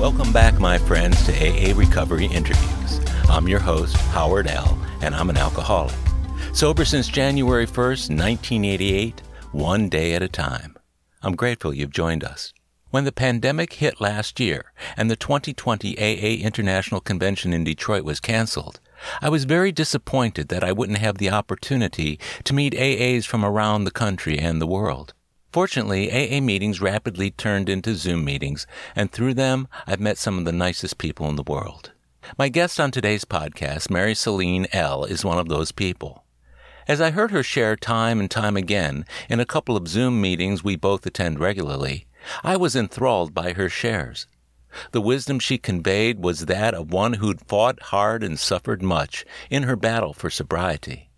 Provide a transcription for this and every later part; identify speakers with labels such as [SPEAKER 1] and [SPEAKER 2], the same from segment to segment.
[SPEAKER 1] Welcome back, my friends, to AA Recovery Interviews. I'm your host, Howard L., and I'm an alcoholic. Sober since January 1st, 1988, one day at a time. I'm grateful you've joined us. When the pandemic hit last year and the 2020 AA International Convention in Detroit was canceled, I was very disappointed that I wouldn't have the opportunity to meet AAs from around the country and the world. Fortunately, AA meetings rapidly turned into Zoom meetings, and through them, I've met some of the nicest people in the world. My guest on today's podcast, Mary Celine L., is one of those people. As I heard her share time and time again in a couple of Zoom meetings we both attend regularly, I was enthralled by her shares. The wisdom she conveyed was that of one who'd fought hard and suffered much in her battle for sobriety.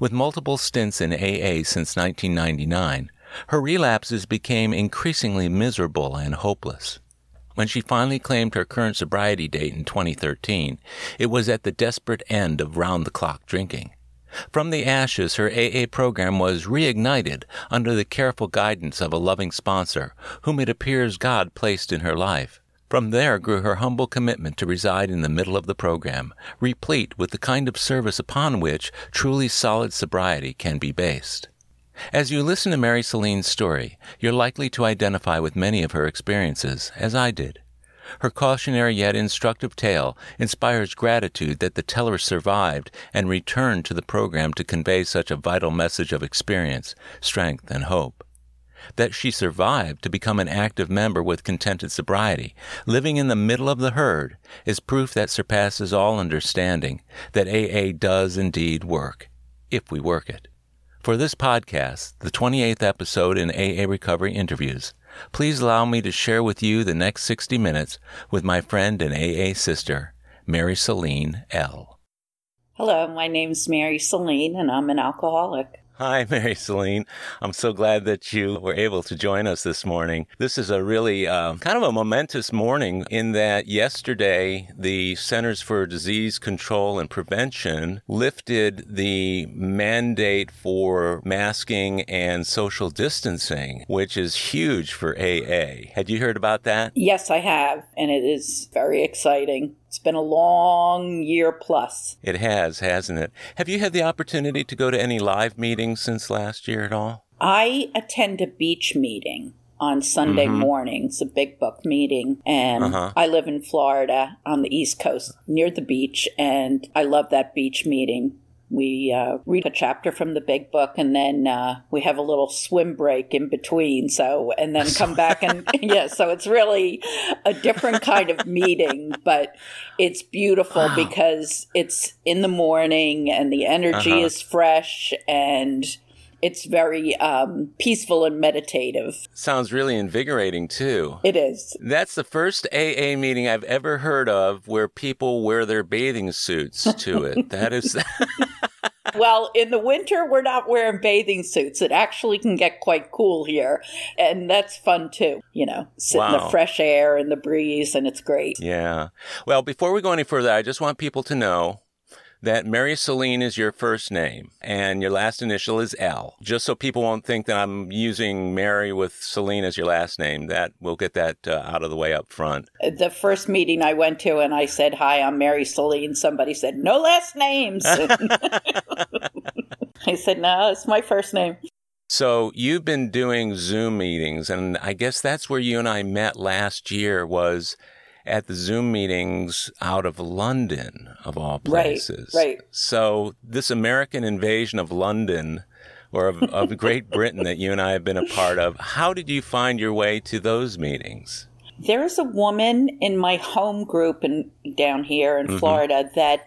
[SPEAKER 1] With multiple stints in AA since 1999, her relapses became increasingly miserable and hopeless. When she finally claimed her current sobriety date in 2013, it was at the desperate end of round the clock drinking. From the ashes, her AA program was reignited under the careful guidance of a loving sponsor, whom it appears God placed in her life. From there grew her humble commitment to reside in the middle of the program, replete with the kind of service upon which truly solid sobriety can be based. As you listen to Mary Celine's story, you're likely to identify with many of her experiences, as I did. Her cautionary yet instructive tale inspires gratitude that the teller survived and returned to the program to convey such a vital message of experience, strength, and hope. That she survived to become an active member with contented sobriety, living in the middle of the herd, is proof that surpasses all understanding that AA does indeed work, if we work it. For this podcast, the 28th episode in AA Recovery Interviews, please allow me to share with you the next 60 minutes with my friend and AA sister, Mary Celine L.
[SPEAKER 2] Hello, my name is Mary Celine, and I'm an alcoholic.
[SPEAKER 1] Hi, Mary Celine. I'm so glad that you were able to join us this morning. This is a really uh, kind of a momentous morning in that yesterday the Centers for Disease Control and Prevention lifted the mandate for masking and social distancing, which is huge for AA. Had you heard about that?
[SPEAKER 2] Yes, I have, and it is very exciting. It's been a long year plus.
[SPEAKER 1] It has, hasn't it? Have you had the opportunity to go to any live meetings since last year at all?
[SPEAKER 2] I attend a beach meeting on Sunday
[SPEAKER 1] Mhm.
[SPEAKER 2] mornings, a big book meeting, and
[SPEAKER 1] Uh-huh.
[SPEAKER 2] I live in Florida on the East Coast near the beach, and I love that beach meeting. We uh, read a chapter from the big book, and then uh, we have a little swim break in between. So, and then come back and yeah. So it's really a different kind of meeting, but it's beautiful
[SPEAKER 1] Wow.
[SPEAKER 2] because it's in the morning and the energy
[SPEAKER 1] Uh-huh.
[SPEAKER 2] is fresh and it's very um, peaceful and meditative.
[SPEAKER 1] Sounds really invigorating too.
[SPEAKER 2] It is.
[SPEAKER 1] That's the first AA meeting I've ever heard of where people wear their bathing suits to it. That is
[SPEAKER 2] Well, in the winter, we're not wearing bathing suits. It actually can get quite cool here. And that's fun too. You know, sit in the fresh air and the breeze, and it's great.
[SPEAKER 1] Yeah. Well, before we go any further, I just want people to know that Mary Celine is your first name and your last initial is L. Just so people won't think that I'm using Mary with Celine as your last name. That we'll get that uh, out of the way up front.
[SPEAKER 2] The first meeting I went to and I said, Hi, I'm Mary Celine, somebody said, No last names. I said, No, it's my first name.
[SPEAKER 1] So you've been doing Zoom meetings, and I guess that's where you and I met last year. Was at the Zoom meetings out of London, of all places.
[SPEAKER 2] right. right.
[SPEAKER 1] So this American invasion of London, or of, of Great Britain, that you and I have been a part of. How did you find your way to those meetings?
[SPEAKER 2] There's a woman in my home group in, down here in mm-hmm. Florida that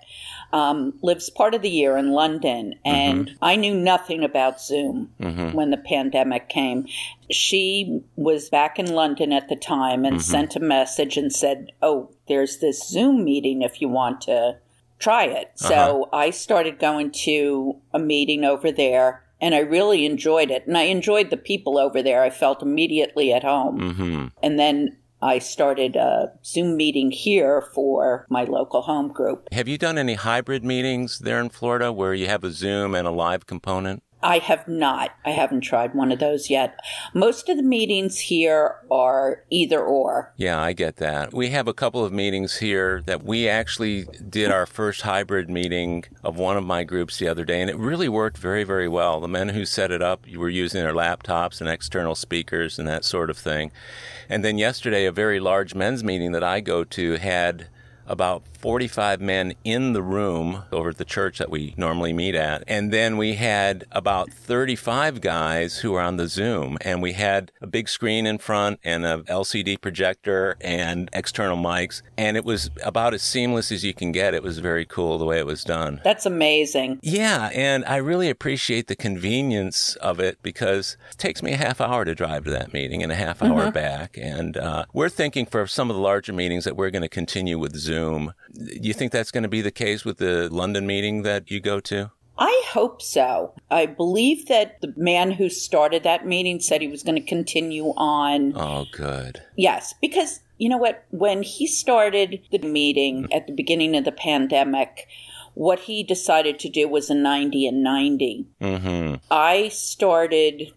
[SPEAKER 2] um, lives part of the year in London, and I knew nothing about Zoom when the pandemic came. She was back in London at the time and sent a message and said, "Oh, there's this Zoom meeting if you want to try it." So I started going to a meeting over there. And I really enjoyed it. And I enjoyed the people over there. I felt immediately at home.
[SPEAKER 1] Mm-hmm.
[SPEAKER 2] And then I started a Zoom meeting here for my local home group.
[SPEAKER 1] Have you done any hybrid meetings there in Florida where you have a Zoom and a live component?
[SPEAKER 2] I have not. I haven't tried one of those yet. Most of the meetings here are either or.
[SPEAKER 1] Yeah, I get that. We have a couple of meetings here that we actually did our first hybrid meeting of one of my groups the other day, and it really worked very, very well. The men who set it up were using their laptops and external speakers and that sort of thing. And then yesterday, a very large men's meeting that I go to had about 45 men in the room over at the church that we normally meet at. And then we had about 35 guys who were on the Zoom. And we had a big screen in front and a LCD projector and external mics. And it was about as seamless as you can get. It was very cool the way it was done.
[SPEAKER 2] That's amazing.
[SPEAKER 1] Yeah. And I really appreciate the convenience of it because it takes me a half hour to drive to that meeting and a half hour mm-hmm. back. And uh, we're thinking for some of the larger meetings that we're going to continue with Zoom. You think that's going to be the case with the London meeting that you go to?
[SPEAKER 2] I hope so. I believe that the man who started that meeting said he was going to continue on.
[SPEAKER 1] Oh, good.
[SPEAKER 2] Yes, because you know what? When he started the meeting at the beginning of the pandemic, what he decided to do was a 90 and 90. Mm-hmm. I started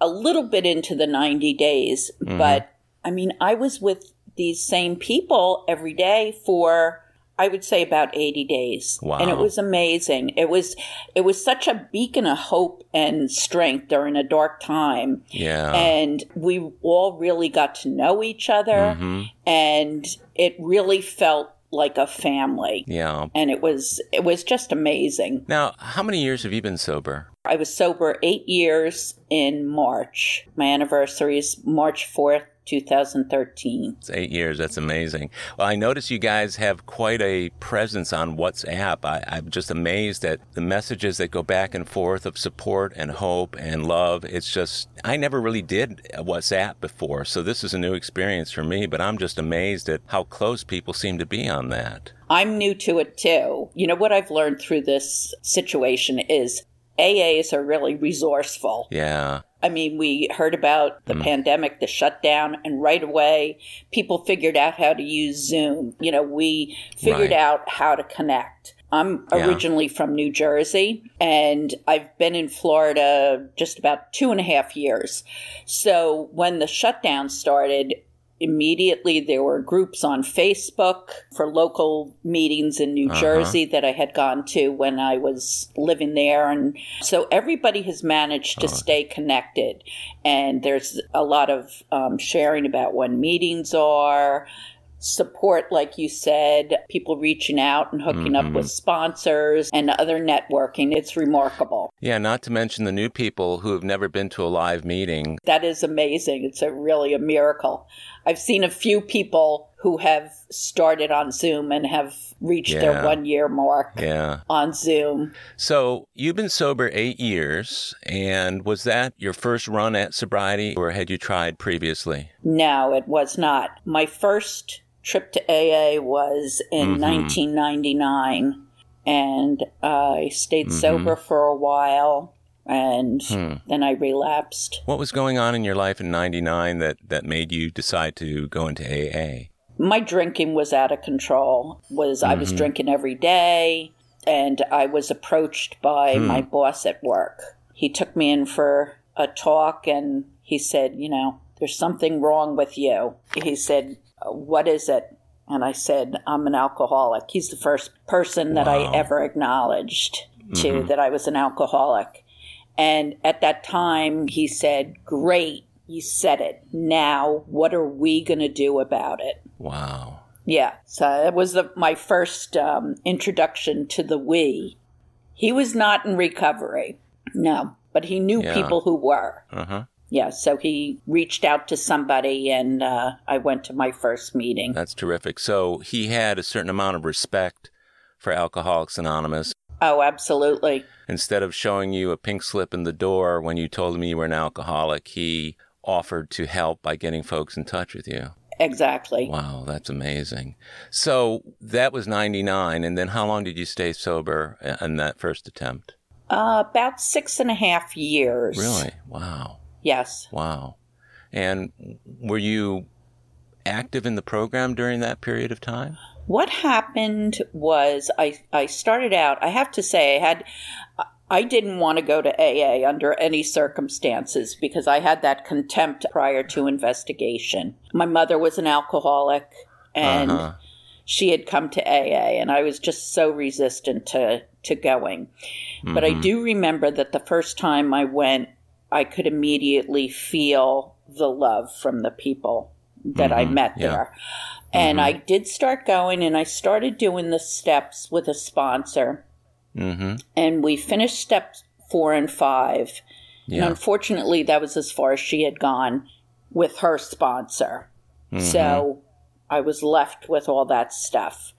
[SPEAKER 2] a little bit into the 90 days, mm-hmm. but I mean, I was with these same people every day for I would say about 80 days.
[SPEAKER 1] Wow.
[SPEAKER 2] And it was amazing. It was it was such a beacon of hope and strength during a dark time.
[SPEAKER 1] Yeah.
[SPEAKER 2] And we all really got to know each other mm-hmm. and it really felt like a family.
[SPEAKER 1] Yeah.
[SPEAKER 2] And it was it was just amazing.
[SPEAKER 1] Now, how many years have you been sober?
[SPEAKER 2] I was sober 8 years in March. My anniversary is March 4th, 2013.
[SPEAKER 1] It's eight years. That's amazing. Well, I notice you guys have quite a presence on WhatsApp. I, I'm just amazed at the messages that go back and forth of support and hope and love. It's just, I never really did WhatsApp before, so this is a new experience for me, but I'm just amazed at how close people seem to be on that.
[SPEAKER 2] I'm new to it too. You know, what I've learned through this situation is AAs are really resourceful.
[SPEAKER 1] Yeah.
[SPEAKER 2] I mean, we heard about the mm. pandemic, the shutdown, and right away people figured out how to use Zoom. You know, we figured right. out how to connect. I'm yeah. originally from New Jersey and I've been in Florida just about two and a half years. So when the shutdown started, immediately there were groups on Facebook for local meetings in New uh-huh. Jersey that I had gone to when I was living there. And so everybody has managed to oh. stay connected. And there's a lot of um, sharing about when meetings are, support, like you said, people reaching out and hooking mm-hmm. up with sponsors and other networking. It's remarkable.
[SPEAKER 1] Yeah, not to mention the new people who have never been to a live meeting.
[SPEAKER 2] That is amazing. It's a really a miracle. I've seen a few people who have started on Zoom and have reached yeah. their one year mark
[SPEAKER 1] yeah.
[SPEAKER 2] on Zoom.
[SPEAKER 1] So you've been sober eight years, and was that your first run at sobriety, or had you tried previously?
[SPEAKER 2] No, it was not. My first trip to AA was in mm-hmm. 1999, and I stayed mm-hmm. sober for a while and hmm. then I relapsed.
[SPEAKER 1] What was going on in your life in 99 that, that made you decide to go into AA?
[SPEAKER 2] My drinking was out of control. Was mm-hmm. I was mm-hmm. drinking every day and I was approached by hmm. my boss at work. He took me in for a talk and he said, "You know, there's something wrong with you." He said, "What is it?" And I said, "I'm an alcoholic." He's the first person that wow. I ever acknowledged to mm-hmm. that I was an alcoholic. And at that time, he said, Great, you said it. Now, what are we going to do about it?
[SPEAKER 1] Wow.
[SPEAKER 2] Yeah. So that was the, my first um, introduction to the we. He was not in recovery. No. But he knew yeah. people who were. Uh-huh. Yeah, so he reached out to somebody and uh, I went to my first meeting.
[SPEAKER 1] That's terrific. So he had a certain amount of respect for Alcoholics Anonymous
[SPEAKER 2] Oh, absolutely.
[SPEAKER 1] Instead of showing you a pink slip in the door when you told him you were an alcoholic, he offered to help by getting folks in touch with you.
[SPEAKER 2] Exactly.
[SPEAKER 1] Wow, that's amazing. So that was 99. And then how long did you stay sober in that first attempt?
[SPEAKER 2] Uh, about six and a half years.
[SPEAKER 1] Really? Wow.
[SPEAKER 2] Yes.
[SPEAKER 1] Wow. And were you active in the program during that period of time?
[SPEAKER 2] What happened was I, I started out, I have to say, I had, I didn't want to go to AA under any circumstances because I had that contempt prior to investigation. My mother was an alcoholic and uh-huh. she had come to AA and I was just so resistant to to going. Mm-hmm. But I mm-hmm. do remember that the first time I went I could immediately feel the love from the people that mm-hmm. I met yeah. there. And mm-hmm. I did start going and I started doing the steps with a sponsor. Mm-hmm. And we finished steps four and five. Yeah. And unfortunately, that was as far as she had gone with her sponsor. Mm-hmm. So I was left with all that stuff.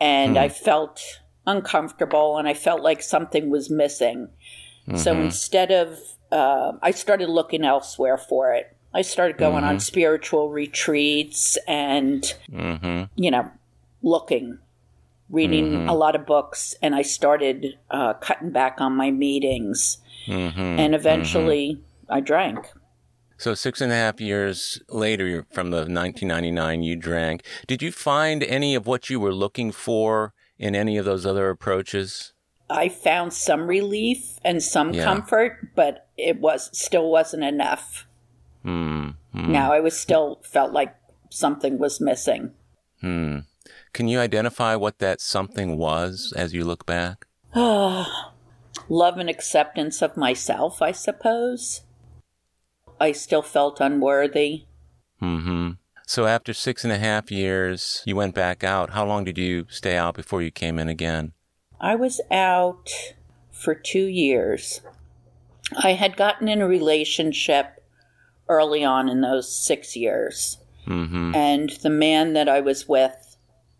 [SPEAKER 2] And I mm-hmm. felt uncomfortable and I felt like something was missing. So mm-hmm. instead of, uh, I started looking elsewhere for it. I started going mm-hmm. on spiritual retreats and, mm-hmm. you know, looking, reading mm-hmm. a lot of books, and I started uh, cutting back on my meetings. Mm-hmm. And eventually. I drank.
[SPEAKER 1] So six and a half years later, from the 1999, you drank. Did you find any of what you were looking for in any of those other approaches?
[SPEAKER 2] I found some relief and some yeah. comfort, but it was still wasn't enough. Mm, mm. Now I was still felt like something was missing.
[SPEAKER 1] Hmm. Can you identify what that something was as you look back?
[SPEAKER 2] Love and acceptance of myself, I suppose. I still felt unworthy.
[SPEAKER 1] Mm-hmm. So after six and a half years, you went back out. How long did you stay out before you came in again?
[SPEAKER 2] I was out for two years. I had gotten in a relationship early on in those six years. Mm-hmm. And the man that I was with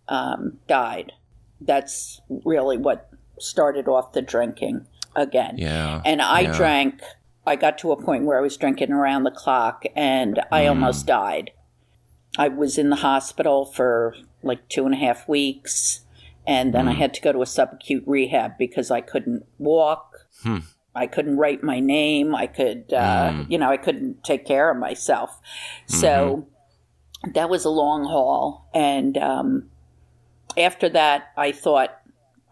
[SPEAKER 2] um, died. That's really what started off the drinking again.
[SPEAKER 1] Yeah.
[SPEAKER 2] And I
[SPEAKER 1] yeah.
[SPEAKER 2] drank, I got to a point where I was drinking around the clock and I mm. almost died. I was in the hospital for like two and a half weeks. And then mm. I had to go to a subacute rehab because I couldn't walk. Hmm. I couldn't write my name. I could, uh, mm. you know, I couldn't take care of myself. Mm-hmm. So that was a long haul. And um, after that, I thought,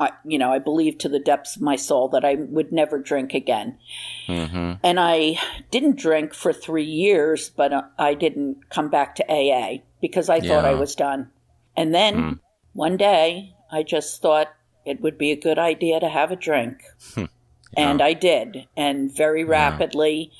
[SPEAKER 2] I, you know, I believed to the depths of my soul that I would never drink again. Mm-hmm. And I didn't drink for three years, but uh, I didn't come back to AA because I yeah. thought I was done. And then mm. one day, I just thought it would be a good idea to have a drink. Hmm. And I did. And very rapidly,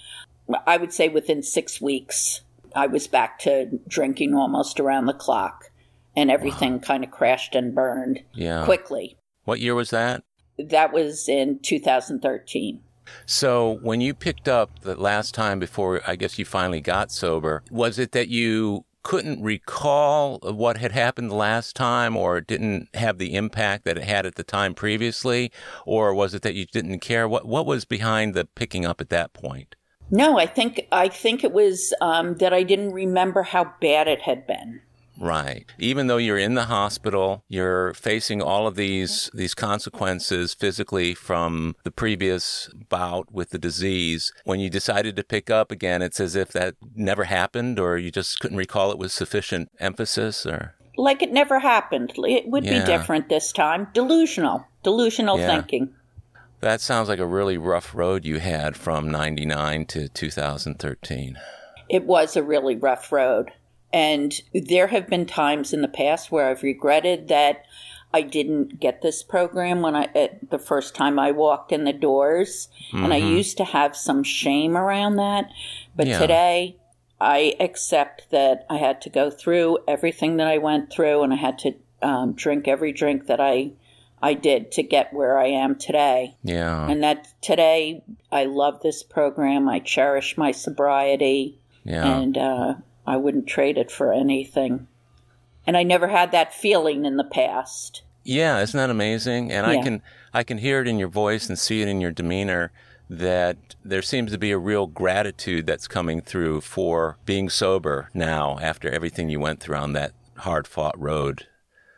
[SPEAKER 2] yeah. I would say within six weeks, I was back to drinking almost around the clock. And everything wow. kind of crashed and burned yeah. quickly.
[SPEAKER 1] What year was that?
[SPEAKER 2] That was in 2013.
[SPEAKER 1] So, when you picked up the last time before I guess you finally got sober, was it that you couldn't recall what had happened the last time or didn't have the impact that it had at the time previously? Or was it that you didn't care? What, what was behind the picking up at that point?
[SPEAKER 2] No, I think I think it was um, that I didn't remember how bad it had been.
[SPEAKER 1] Right. Even though you're in the hospital, you're facing all of these mm-hmm. these consequences physically from the previous bout with the disease. When you decided to pick up again, it's as if that never happened or you just couldn't recall it with sufficient emphasis or
[SPEAKER 2] like it never happened. It would yeah. be different this time. Delusional. Delusional yeah. thinking.
[SPEAKER 1] That sounds like a really rough road you had from 99 to 2013.
[SPEAKER 2] It was a really rough road. And there have been times in the past where I've regretted that I didn't get this program when I the first time I walked in the doors, mm-hmm. and I mm-hmm. used to have some shame around that. But yeah. today, I accept that I had to go through everything that I went through, and I had to um, drink every drink that I I did to get where I am today.
[SPEAKER 1] Yeah,
[SPEAKER 2] and that today I love this program. I cherish my sobriety.
[SPEAKER 1] Yeah,
[SPEAKER 2] and uh, I wouldn't trade it for anything. And I never had that feeling in the past.
[SPEAKER 1] Yeah, isn't that amazing? And yeah. I can I can hear it in your voice and see it in your demeanor that there seems to be a real gratitude that's coming through for being sober now after everything you went through on that hard fought road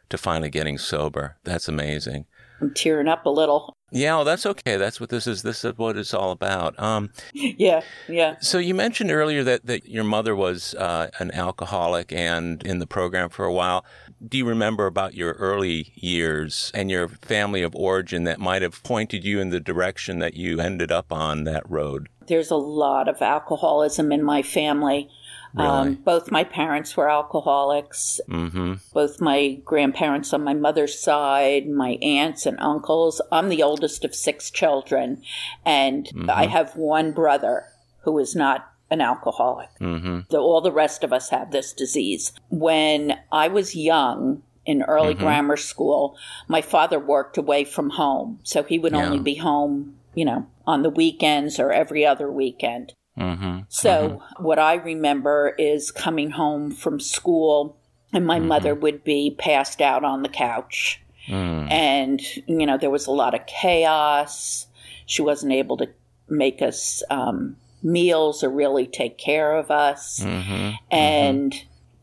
[SPEAKER 1] to finally getting sober. That's amazing.
[SPEAKER 2] I'm tearing up a little.
[SPEAKER 1] Yeah, well, that's okay. That's what this is. This is what it's all about. Um,
[SPEAKER 2] yeah, yeah.
[SPEAKER 1] So you mentioned earlier that, that your mother was uh, an alcoholic and in the program for a while. Do you remember about your early years and your family of origin that might have pointed you in the direction that you ended up on that road?
[SPEAKER 2] There's a lot of alcoholism in my family.
[SPEAKER 1] Really?
[SPEAKER 2] Um, both my parents were alcoholics.
[SPEAKER 1] Mm-hmm.
[SPEAKER 2] Both my grandparents on my mother's side, my aunts and uncles. I'm the oldest of six children, and I have one brother who is not an alcoholic.
[SPEAKER 1] Mm-hmm.
[SPEAKER 2] The, all the rest of us have this disease. When I was young, in early grammar school, my father worked away from home, so he would
[SPEAKER 1] Yeah.
[SPEAKER 2] only be home, you know, on the weekends or every other weekend.
[SPEAKER 1] Mm-hmm.
[SPEAKER 2] So, what I remember is coming home from school, and my mother would be passed out on the couch.
[SPEAKER 1] Mm.
[SPEAKER 2] And, you know, there was a lot of chaos. She wasn't able to make us um, meals or really take care of us.
[SPEAKER 1] Mm-hmm.
[SPEAKER 2] And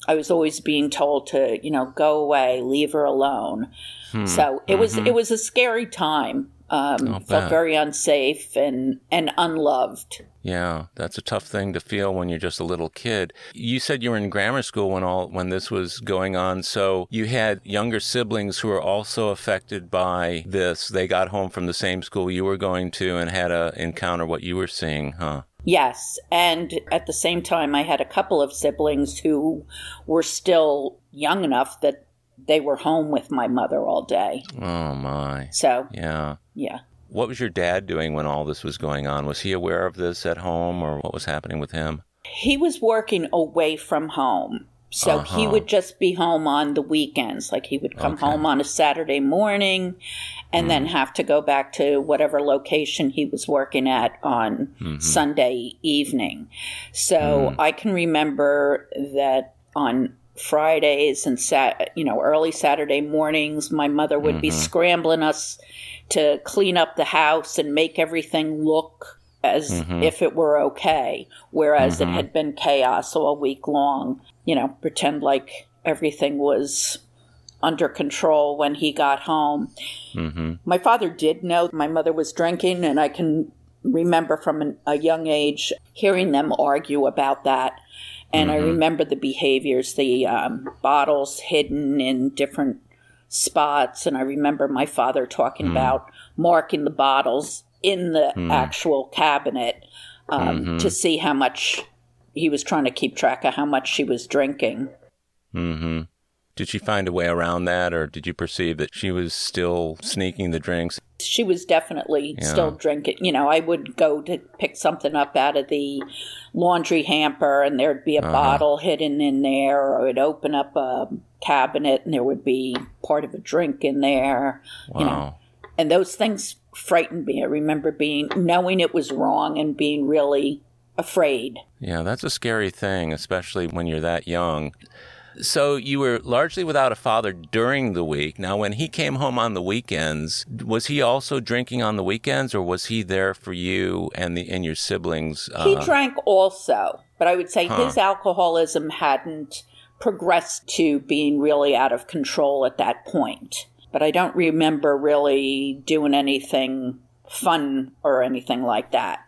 [SPEAKER 2] I was always being told to, you know, go away, leave her alone.
[SPEAKER 1] Hmm.
[SPEAKER 2] So it was it was a scary time. Um, felt very unsafe and and unloved.
[SPEAKER 1] Yeah, that's a tough thing to feel when you're just a little kid. You said you were in grammar school when all when this was going on, so you had younger siblings who were also affected by this. They got home from the same school you were going to and had to encounter what you were seeing, huh?
[SPEAKER 2] Yes, and at the same time, I had a couple of siblings who were still young enough that they were home with my mother all day.
[SPEAKER 1] Oh my.
[SPEAKER 2] So
[SPEAKER 1] Yeah.
[SPEAKER 2] Yeah,
[SPEAKER 1] What was your dad doing when all this was going on? Was he aware of this at home or what was happening with him?
[SPEAKER 2] he was working away from home. So he
[SPEAKER 1] Uh-huh.
[SPEAKER 2] would just be home on the weekends. Like he would come
[SPEAKER 1] Okay. Mm.
[SPEAKER 2] home on a Saturday morning and then have to go back to whatever location he was working at on
[SPEAKER 1] Mm-hmm.
[SPEAKER 2] Sunday evening. So
[SPEAKER 1] Mm.
[SPEAKER 2] I can remember that on Fridays and sat, you know, early Saturday mornings, my mother would be
[SPEAKER 1] Mm-hmm.
[SPEAKER 2] scrambling us to clean up the house and make everything look as
[SPEAKER 1] Mm-hmm.
[SPEAKER 2] if it were okay, whereas it had been chaos all week long. You know, pretend like everything was under control when he got home.
[SPEAKER 1] Mm-hmm.
[SPEAKER 2] My father did know my mother was drinking, and I can remember from an, a young age hearing them argue about that. And I remember the behaviors, the um, bottles hidden in different spots. And I remember my father talking about marking the bottles in the actual cabinet um, to see how much he was trying to keep track of how much she was drinking.
[SPEAKER 1] Mm-hmm. Did she find a way around that or did you perceive that she was still sneaking the drinks?
[SPEAKER 2] she was definitely
[SPEAKER 1] Yeah.
[SPEAKER 2] still drinking. You know, I would go to pick something up out of the laundry hamper and there'd be a
[SPEAKER 1] Uh-huh.
[SPEAKER 2] bottle hidden in there, or I'd open up a cabinet and there would be part of a drink in there. You know,
[SPEAKER 1] Wow.
[SPEAKER 2] and those things frightened me. I remember being, knowing it was wrong and being really afraid.
[SPEAKER 1] Yeah, that's a scary thing, especially when you're that young. So you were largely without a father during the week. Now, when he came home on the weekends, was he also drinking on the weekends, or was he there for you and the and your siblings?
[SPEAKER 2] He
[SPEAKER 1] uh,
[SPEAKER 2] drank also, but I would say
[SPEAKER 1] Huh.
[SPEAKER 2] his alcoholism hadn't progressed to being really out of control at that point. But I don't remember really doing anything fun or anything like that.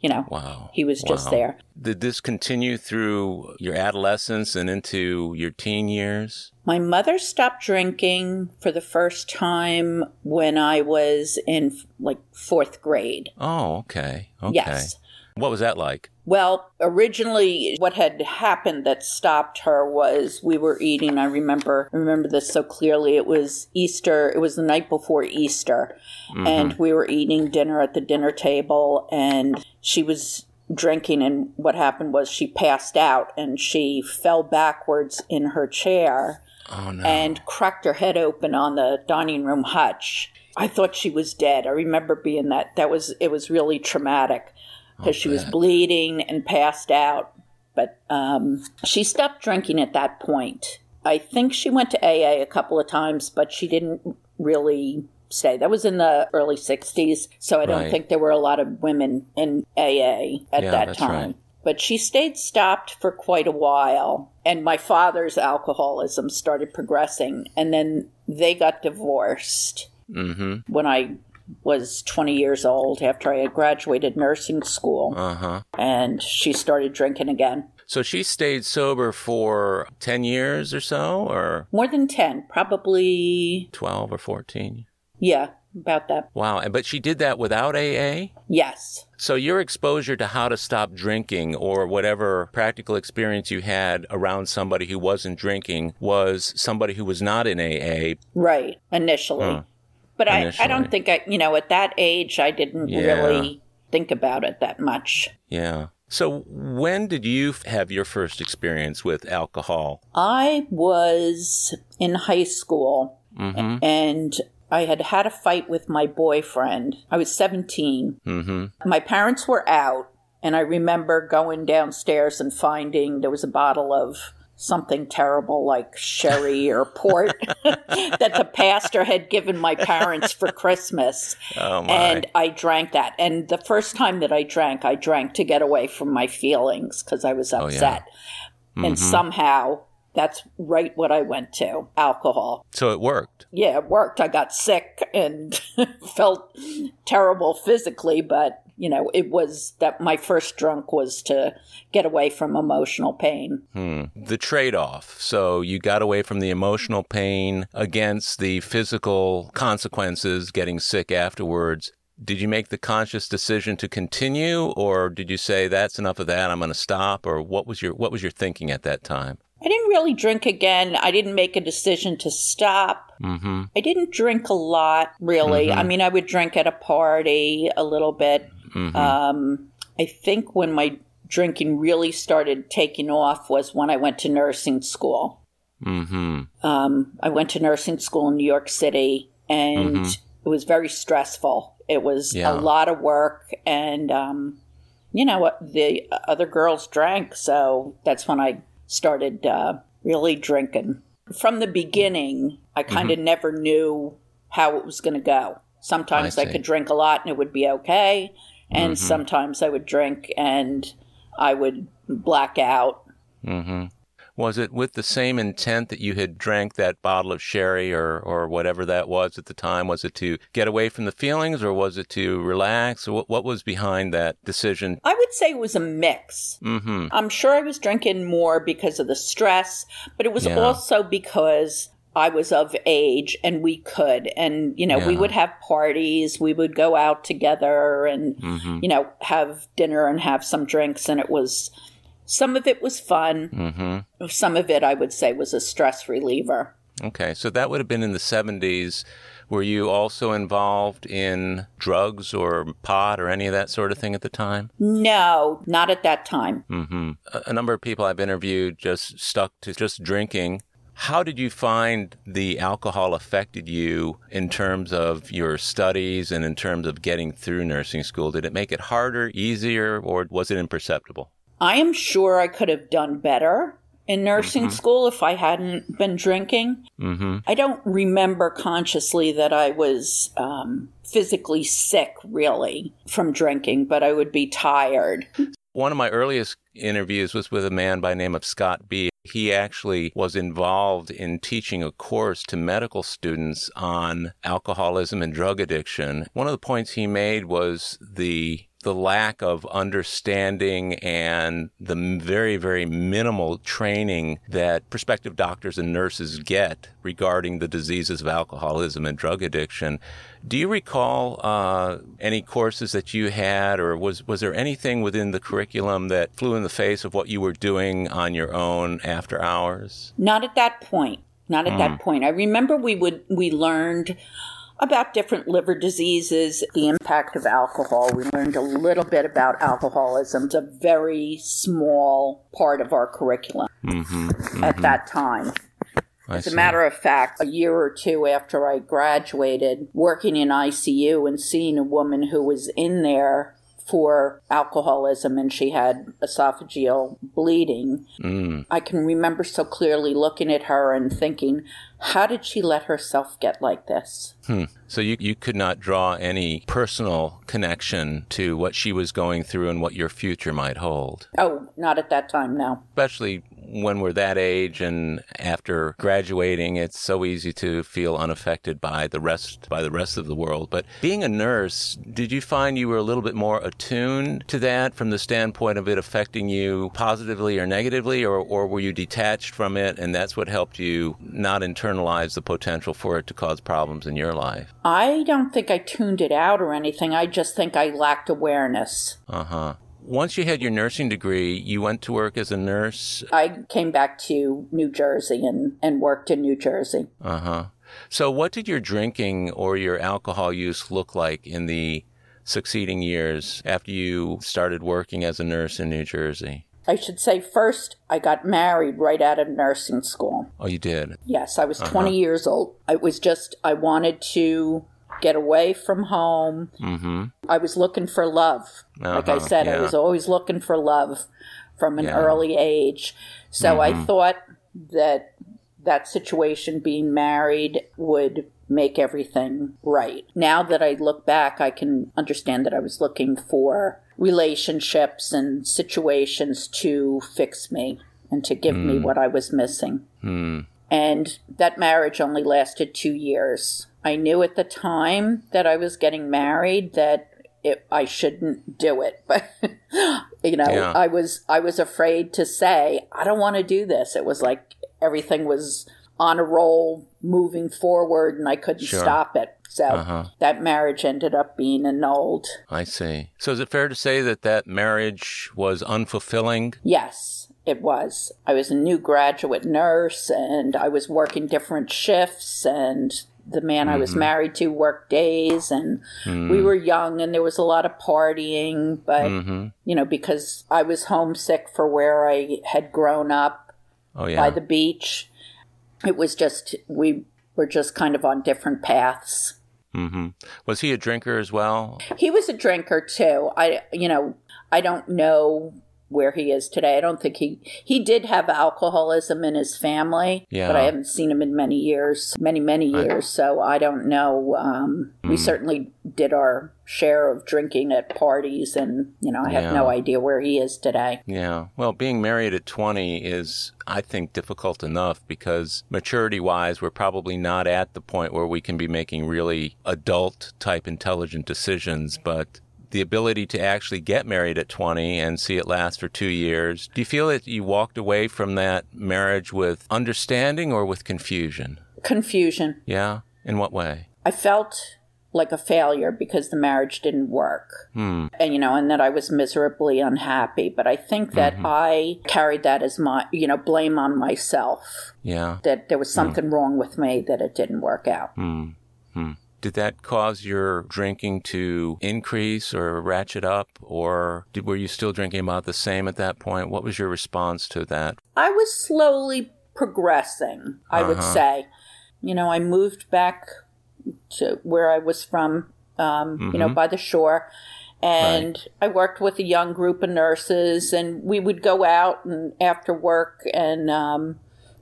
[SPEAKER 2] You know,
[SPEAKER 1] wow.
[SPEAKER 2] he was just
[SPEAKER 1] Wow.
[SPEAKER 2] there.
[SPEAKER 1] Did this continue through your adolescence and into your teen years?
[SPEAKER 2] My mother stopped drinking for the first time when I was in like fourth grade.
[SPEAKER 1] Oh, okay. Okay.
[SPEAKER 2] Yes.
[SPEAKER 1] What was that like?
[SPEAKER 2] Well, originally what had happened that stopped her was we were eating, I remember I remember this so clearly. It was Easter, it was the night before Easter, mm-hmm. and we were eating dinner at the dinner table and she was drinking and what happened was she passed out and she fell backwards in her chair
[SPEAKER 1] Oh no.
[SPEAKER 2] and cracked her head open on the dining room hutch. I thought she was dead. I remember being that that was it was really traumatic because she was bleeding and passed out. But um, she stopped drinking at that point. I think she went to AA a couple of times, but she didn't really stay. That was in the early '60s, so I don't
[SPEAKER 1] Right.
[SPEAKER 2] think there were a lot of women in AA at
[SPEAKER 1] Yeah,
[SPEAKER 2] that time.
[SPEAKER 1] right.
[SPEAKER 2] But she stayed stopped for quite a while, and my father's alcoholism started progressing, and then they got divorced.
[SPEAKER 1] Mm-hmm.
[SPEAKER 2] when I was 20 years old after I had graduated nursing school.
[SPEAKER 1] Uh-huh.
[SPEAKER 2] And she started drinking again.
[SPEAKER 1] So she stayed sober for 10 years or so, or
[SPEAKER 2] More than 10, probably,
[SPEAKER 1] 12 or 14?
[SPEAKER 2] yeah, about that.
[SPEAKER 1] Wow. and- But she did that without AA?
[SPEAKER 2] Yes.
[SPEAKER 1] So your exposure to how to stop drinking or whatever practical experience you had around somebody who wasn't drinking was somebody who was not in AA.
[SPEAKER 2] Right, initially.
[SPEAKER 1] Huh.
[SPEAKER 2] But I, I don't think I, you know, at that age, I didn't
[SPEAKER 1] Yeah.
[SPEAKER 2] really think about it that much.
[SPEAKER 1] Yeah. So when did you have your first experience with alcohol?
[SPEAKER 2] I was in high school
[SPEAKER 1] Mm-hmm.
[SPEAKER 2] and I had had a fight with my boyfriend. I was 17.
[SPEAKER 1] Mm-hmm.
[SPEAKER 2] My parents were out, and I remember going downstairs and finding there was a bottle of something terrible like sherry or port that the pastor had given my parents for Christmas.
[SPEAKER 1] Oh my.
[SPEAKER 2] And I drank that. And the first time that I drank, I drank to get away from my feelings because I was
[SPEAKER 1] Oh, yeah.
[SPEAKER 2] upset. And
[SPEAKER 1] mm-hmm.
[SPEAKER 2] somehow that's right what I went to alcohol.
[SPEAKER 1] So it worked.
[SPEAKER 2] Yeah, it worked. I got sick and felt terrible physically, but you know, it was that my first drunk was to get away from emotional pain.
[SPEAKER 1] Hmm. The trade off. So you got away from the emotional pain against the physical consequences, getting sick afterwards. Did you make the conscious decision to continue or did you say that's enough of that, I'm going to stop or what was your what was your thinking at that time?
[SPEAKER 2] I didn't really drink again. I didn't make a decision to stop.
[SPEAKER 1] Mhm.
[SPEAKER 2] I didn't drink a lot, really. I mean, I would drink at a party a little bit.
[SPEAKER 1] Mhm.
[SPEAKER 2] Um, I think when my drinking really started taking off was when I went to nursing school.
[SPEAKER 1] mhm.
[SPEAKER 2] Um, I went to nursing school in New York City, and it was very stressful. It was
[SPEAKER 1] Yeah.
[SPEAKER 2] a lot of work, and um, you know what? The other girls drank, so that's when I started uh, really drinking. From the beginning, I kind of never knew how it was going to go. Sometimes
[SPEAKER 1] I
[SPEAKER 2] I, could drink a lot and it would be okay, and sometimes I would drink and I would black out.
[SPEAKER 1] Mm-hmm. Was it with the same intent that you had drank that bottle of sherry or, or whatever that was at the time? Was it to get away from the feelings or was it to relax? What, what was behind that decision?
[SPEAKER 2] I would say it was a mix.
[SPEAKER 1] Mm-hmm.
[SPEAKER 2] I'm sure I was drinking more because of the stress, but it was
[SPEAKER 1] Yeah.
[SPEAKER 2] also because I was of age and we could. And, you know, we would have parties, we would go out together and,
[SPEAKER 1] Mm-hmm.
[SPEAKER 2] you know, have dinner and have some drinks. And it was, some of it was fun.
[SPEAKER 1] Mm-hmm.
[SPEAKER 2] Some of it, I would say, was a stress reliever.
[SPEAKER 1] Okay, so that would have been in the 70s. Were you also involved in drugs or pot or any of that sort of thing at the time?
[SPEAKER 2] No, not at that time.
[SPEAKER 1] hmm A, a number of people I've interviewed just stuck to just drinking. How did you find the alcohol affected you in terms of your studies and in terms of getting through nursing school? Did it make it harder, easier, or was it imperceptible?
[SPEAKER 2] I am sure I could have done better in nursing school if I hadn't been drinking.
[SPEAKER 1] Mm-hmm.
[SPEAKER 2] I don't remember consciously that I was um, physically sick, really, from drinking, but I would be tired.
[SPEAKER 1] One of my earliest interviews was with a man by the name of Scott B. He actually was involved in teaching a course to medical students on alcoholism and drug addiction. One of the points he made was the the lack of understanding and the very, very minimal training that prospective doctors and nurses get regarding the diseases of alcoholism and drug addiction. Do you recall uh, any courses that you had, or was was there anything within the curriculum that flew in the face of what you were doing on your own after hours?
[SPEAKER 2] Not at that point. Not at that point. I remember we would we learned about different liver diseases, the impact of alcohol. We learned a little bit about alcoholism. It's a very small part of our curriculum
[SPEAKER 1] Mm-hmm.
[SPEAKER 2] at that time. As a matter of fact, a year or two after I graduated, working in ICU and seeing a woman who was in there for alcoholism and she had esophageal bleeding,
[SPEAKER 1] Mm.
[SPEAKER 2] I can remember so clearly looking at her and thinking, how did she let herself get like this?
[SPEAKER 1] Hmm. So you, you could not draw any personal connection to what she was going through and what your future might hold.
[SPEAKER 2] Oh, not at that time, no.
[SPEAKER 1] Especially when we're that age and after graduating, it's so easy to feel unaffected by the rest by the rest of the world. But being a nurse, did you find you were a little bit more attuned to that from the standpoint of it affecting you positively or negatively, or, or were you detached from it and that's what helped you not internalize the potential for it to cause problems in your life?
[SPEAKER 2] I don't think I tuned it out or anything. I just think I lacked awareness.
[SPEAKER 1] Uh huh. Once you had your nursing degree, you went to work as a nurse.
[SPEAKER 2] I came back to New Jersey and, and worked in New Jersey.
[SPEAKER 1] Uh huh. So, what did your drinking or your alcohol use look like in the succeeding years after you started working as a nurse in New Jersey?
[SPEAKER 2] I should say first, I got married right out of nursing school.
[SPEAKER 1] Oh, you did?
[SPEAKER 2] Yes, I was uh-huh. 20 years old. It was just, I wanted to get away from home. Mm-hmm. I was looking for love. Uh-huh, like I uh-huh, said, yeah. I was always looking for love from an yeah. early age. So mm-hmm. I thought that that situation, being married, would make everything right. Now that I look back, I can understand that I was looking for relationships and situations to fix me and to give mm. me what I was missing. Mm. And that marriage only lasted two years. I knew at the time that I was getting married that it, I shouldn't do it, but you know, yeah. I was I was afraid to say I don't want to do this. It was like everything was on a roll, moving forward, and I couldn't sure. stop it. So uh-huh. that marriage ended up being annulled.
[SPEAKER 1] I see. So is it fair to say that that marriage was unfulfilling?
[SPEAKER 2] Yes it was. I was a new graduate nurse and I was working different shifts and the man mm-hmm. I was mm-hmm. married to worked days and mm. we were young and there was a lot of partying, but mm-hmm. you know, because I was homesick for where I had grown up oh, yeah. by the beach, it was just we were just kind of on different paths.
[SPEAKER 1] Mm-hmm. Was he a drinker as well?
[SPEAKER 2] He was a drinker too. I, you know, I don't know where he is today. I don't think he he did have alcoholism in his family, yeah. but I haven't seen him in many years, many many years. I, so I don't know. Um, mm. We certainly did our share of drinking at parties, and you know I have yeah. no idea where he is today.
[SPEAKER 1] Yeah, well, being married at twenty is, I think, difficult enough because maturity wise, we're probably not at the point where we can be making really adult type intelligent decisions, but the ability to actually get married at 20 and see it last for two years. Do you feel that you walked away from that marriage with understanding or with confusion?
[SPEAKER 2] Confusion.
[SPEAKER 1] Yeah. In what way?
[SPEAKER 2] I felt like a failure because the marriage didn't work. Hmm. And, you know, and that I was miserably unhappy. But I think that mm-hmm. I carried that as my, you know, blame on myself.
[SPEAKER 1] Yeah.
[SPEAKER 2] That there was something hmm. wrong with me that it didn't work out.
[SPEAKER 1] Hmm. Did that cause your drinking to increase or ratchet up, or did, were you still drinking about the same at that point? What was your response to that?
[SPEAKER 2] I was slowly progressing, I uh-huh. would say. You know, I moved back to where I was from, um, mm-hmm. you know, mm-hmm. by the shore. And right. I worked with a young group of nurses, and we would go out and after work and um,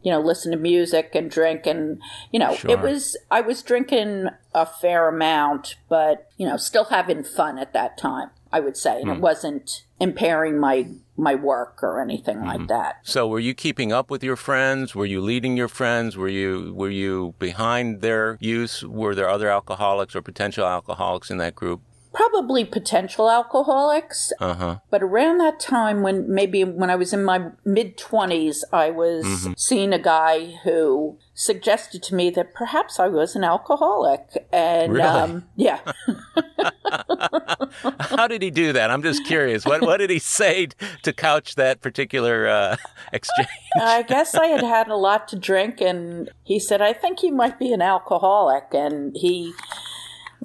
[SPEAKER 2] you know, listen to music and drink. And, you know, sure. it was, I was drinking a fair amount, but, you know, still having fun at that time, I would say. And mm. it hmm. wasn't impairing my my work or anything mm-hmm. like that.
[SPEAKER 1] So were you keeping up with your friends? Were you leading your friends? Were you were you behind their use? Were there other alcoholics or potential alcoholics in that group?
[SPEAKER 2] Probably potential alcoholics. Uh-huh. But around that time, when maybe when I was in my mid 20s, I was mm-hmm. seeing a guy who suggested to me that perhaps I was an alcoholic. And
[SPEAKER 1] really?
[SPEAKER 2] um, yeah.
[SPEAKER 1] How did he do that? I'm just curious. What, what did he say to couch that particular uh, exchange?
[SPEAKER 2] I guess I had had a lot to drink, and he said, I think you might be an alcoholic. And he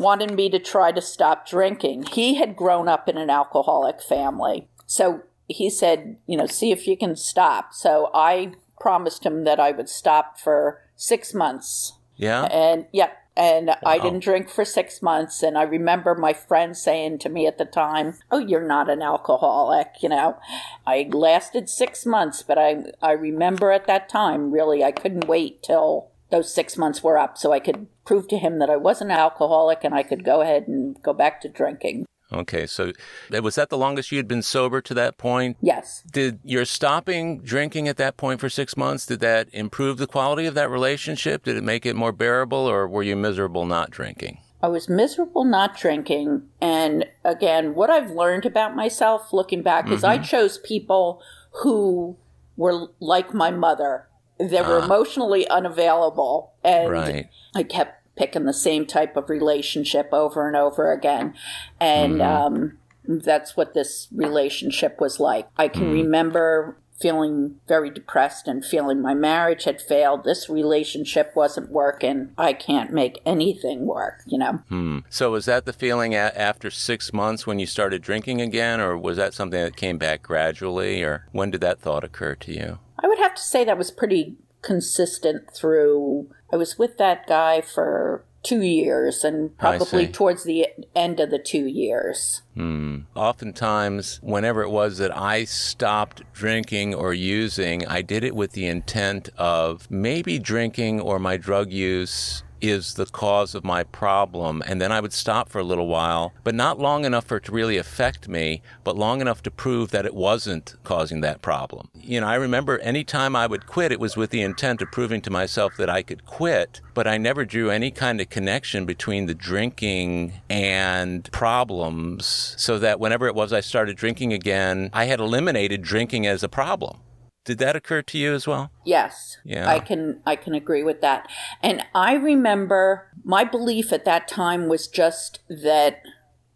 [SPEAKER 2] wanted me to try to stop drinking. He had grown up in an alcoholic family. So he said, you know, see if you can stop. So I promised him that I would stop for six months.
[SPEAKER 1] Yeah.
[SPEAKER 2] And yeah. And wow. I didn't drink for six months. And I remember my friend saying to me at the time, Oh, you're not an alcoholic. You know, I lasted six months, but I, I remember at that time, really, I couldn't wait till those six months were up so I could prove to him that I wasn't an alcoholic and I could go ahead and go back to drinking.
[SPEAKER 1] Okay, so was that the longest you had been sober to that point?
[SPEAKER 2] Yes.
[SPEAKER 1] Did your stopping drinking at that point for six months, did that improve the quality of that relationship? Did it make it more bearable or were you miserable not drinking?
[SPEAKER 2] I was miserable not drinking. And again, what I've learned about myself looking back mm-hmm. is I mm-hmm. chose people who were like my mother. They were ah. emotionally unavailable. And right. I kept picking the same type of relationship over and over again. And mm-hmm. um, that's what this relationship was like. I can mm-hmm. remember feeling very depressed and feeling my marriage had failed. This relationship wasn't working. I can't make anything work, you know?
[SPEAKER 1] Hmm. So, was that the feeling a- after six months when you started drinking again, or was that something that came back gradually, or when did that thought occur to you?
[SPEAKER 2] I would have to say that was pretty consistent through. I was with that guy for two years and probably towards the end of the two years.
[SPEAKER 1] Hmm. Oftentimes, whenever it was that I stopped drinking or using, I did it with the intent of maybe drinking or my drug use is the cause of my problem. And then I would stop for a little while, but not long enough for it to really affect me, but long enough to prove that it wasn't causing that problem. You know, I remember any time I would quit, it was with the intent of proving to myself that I could quit, but I never drew any kind of connection between the drinking and problems so that whenever it was I started drinking again, I had eliminated drinking as a problem. Did that occur to you as well?
[SPEAKER 2] Yes. Yeah. I can I can agree with that. And I remember my belief at that time was just that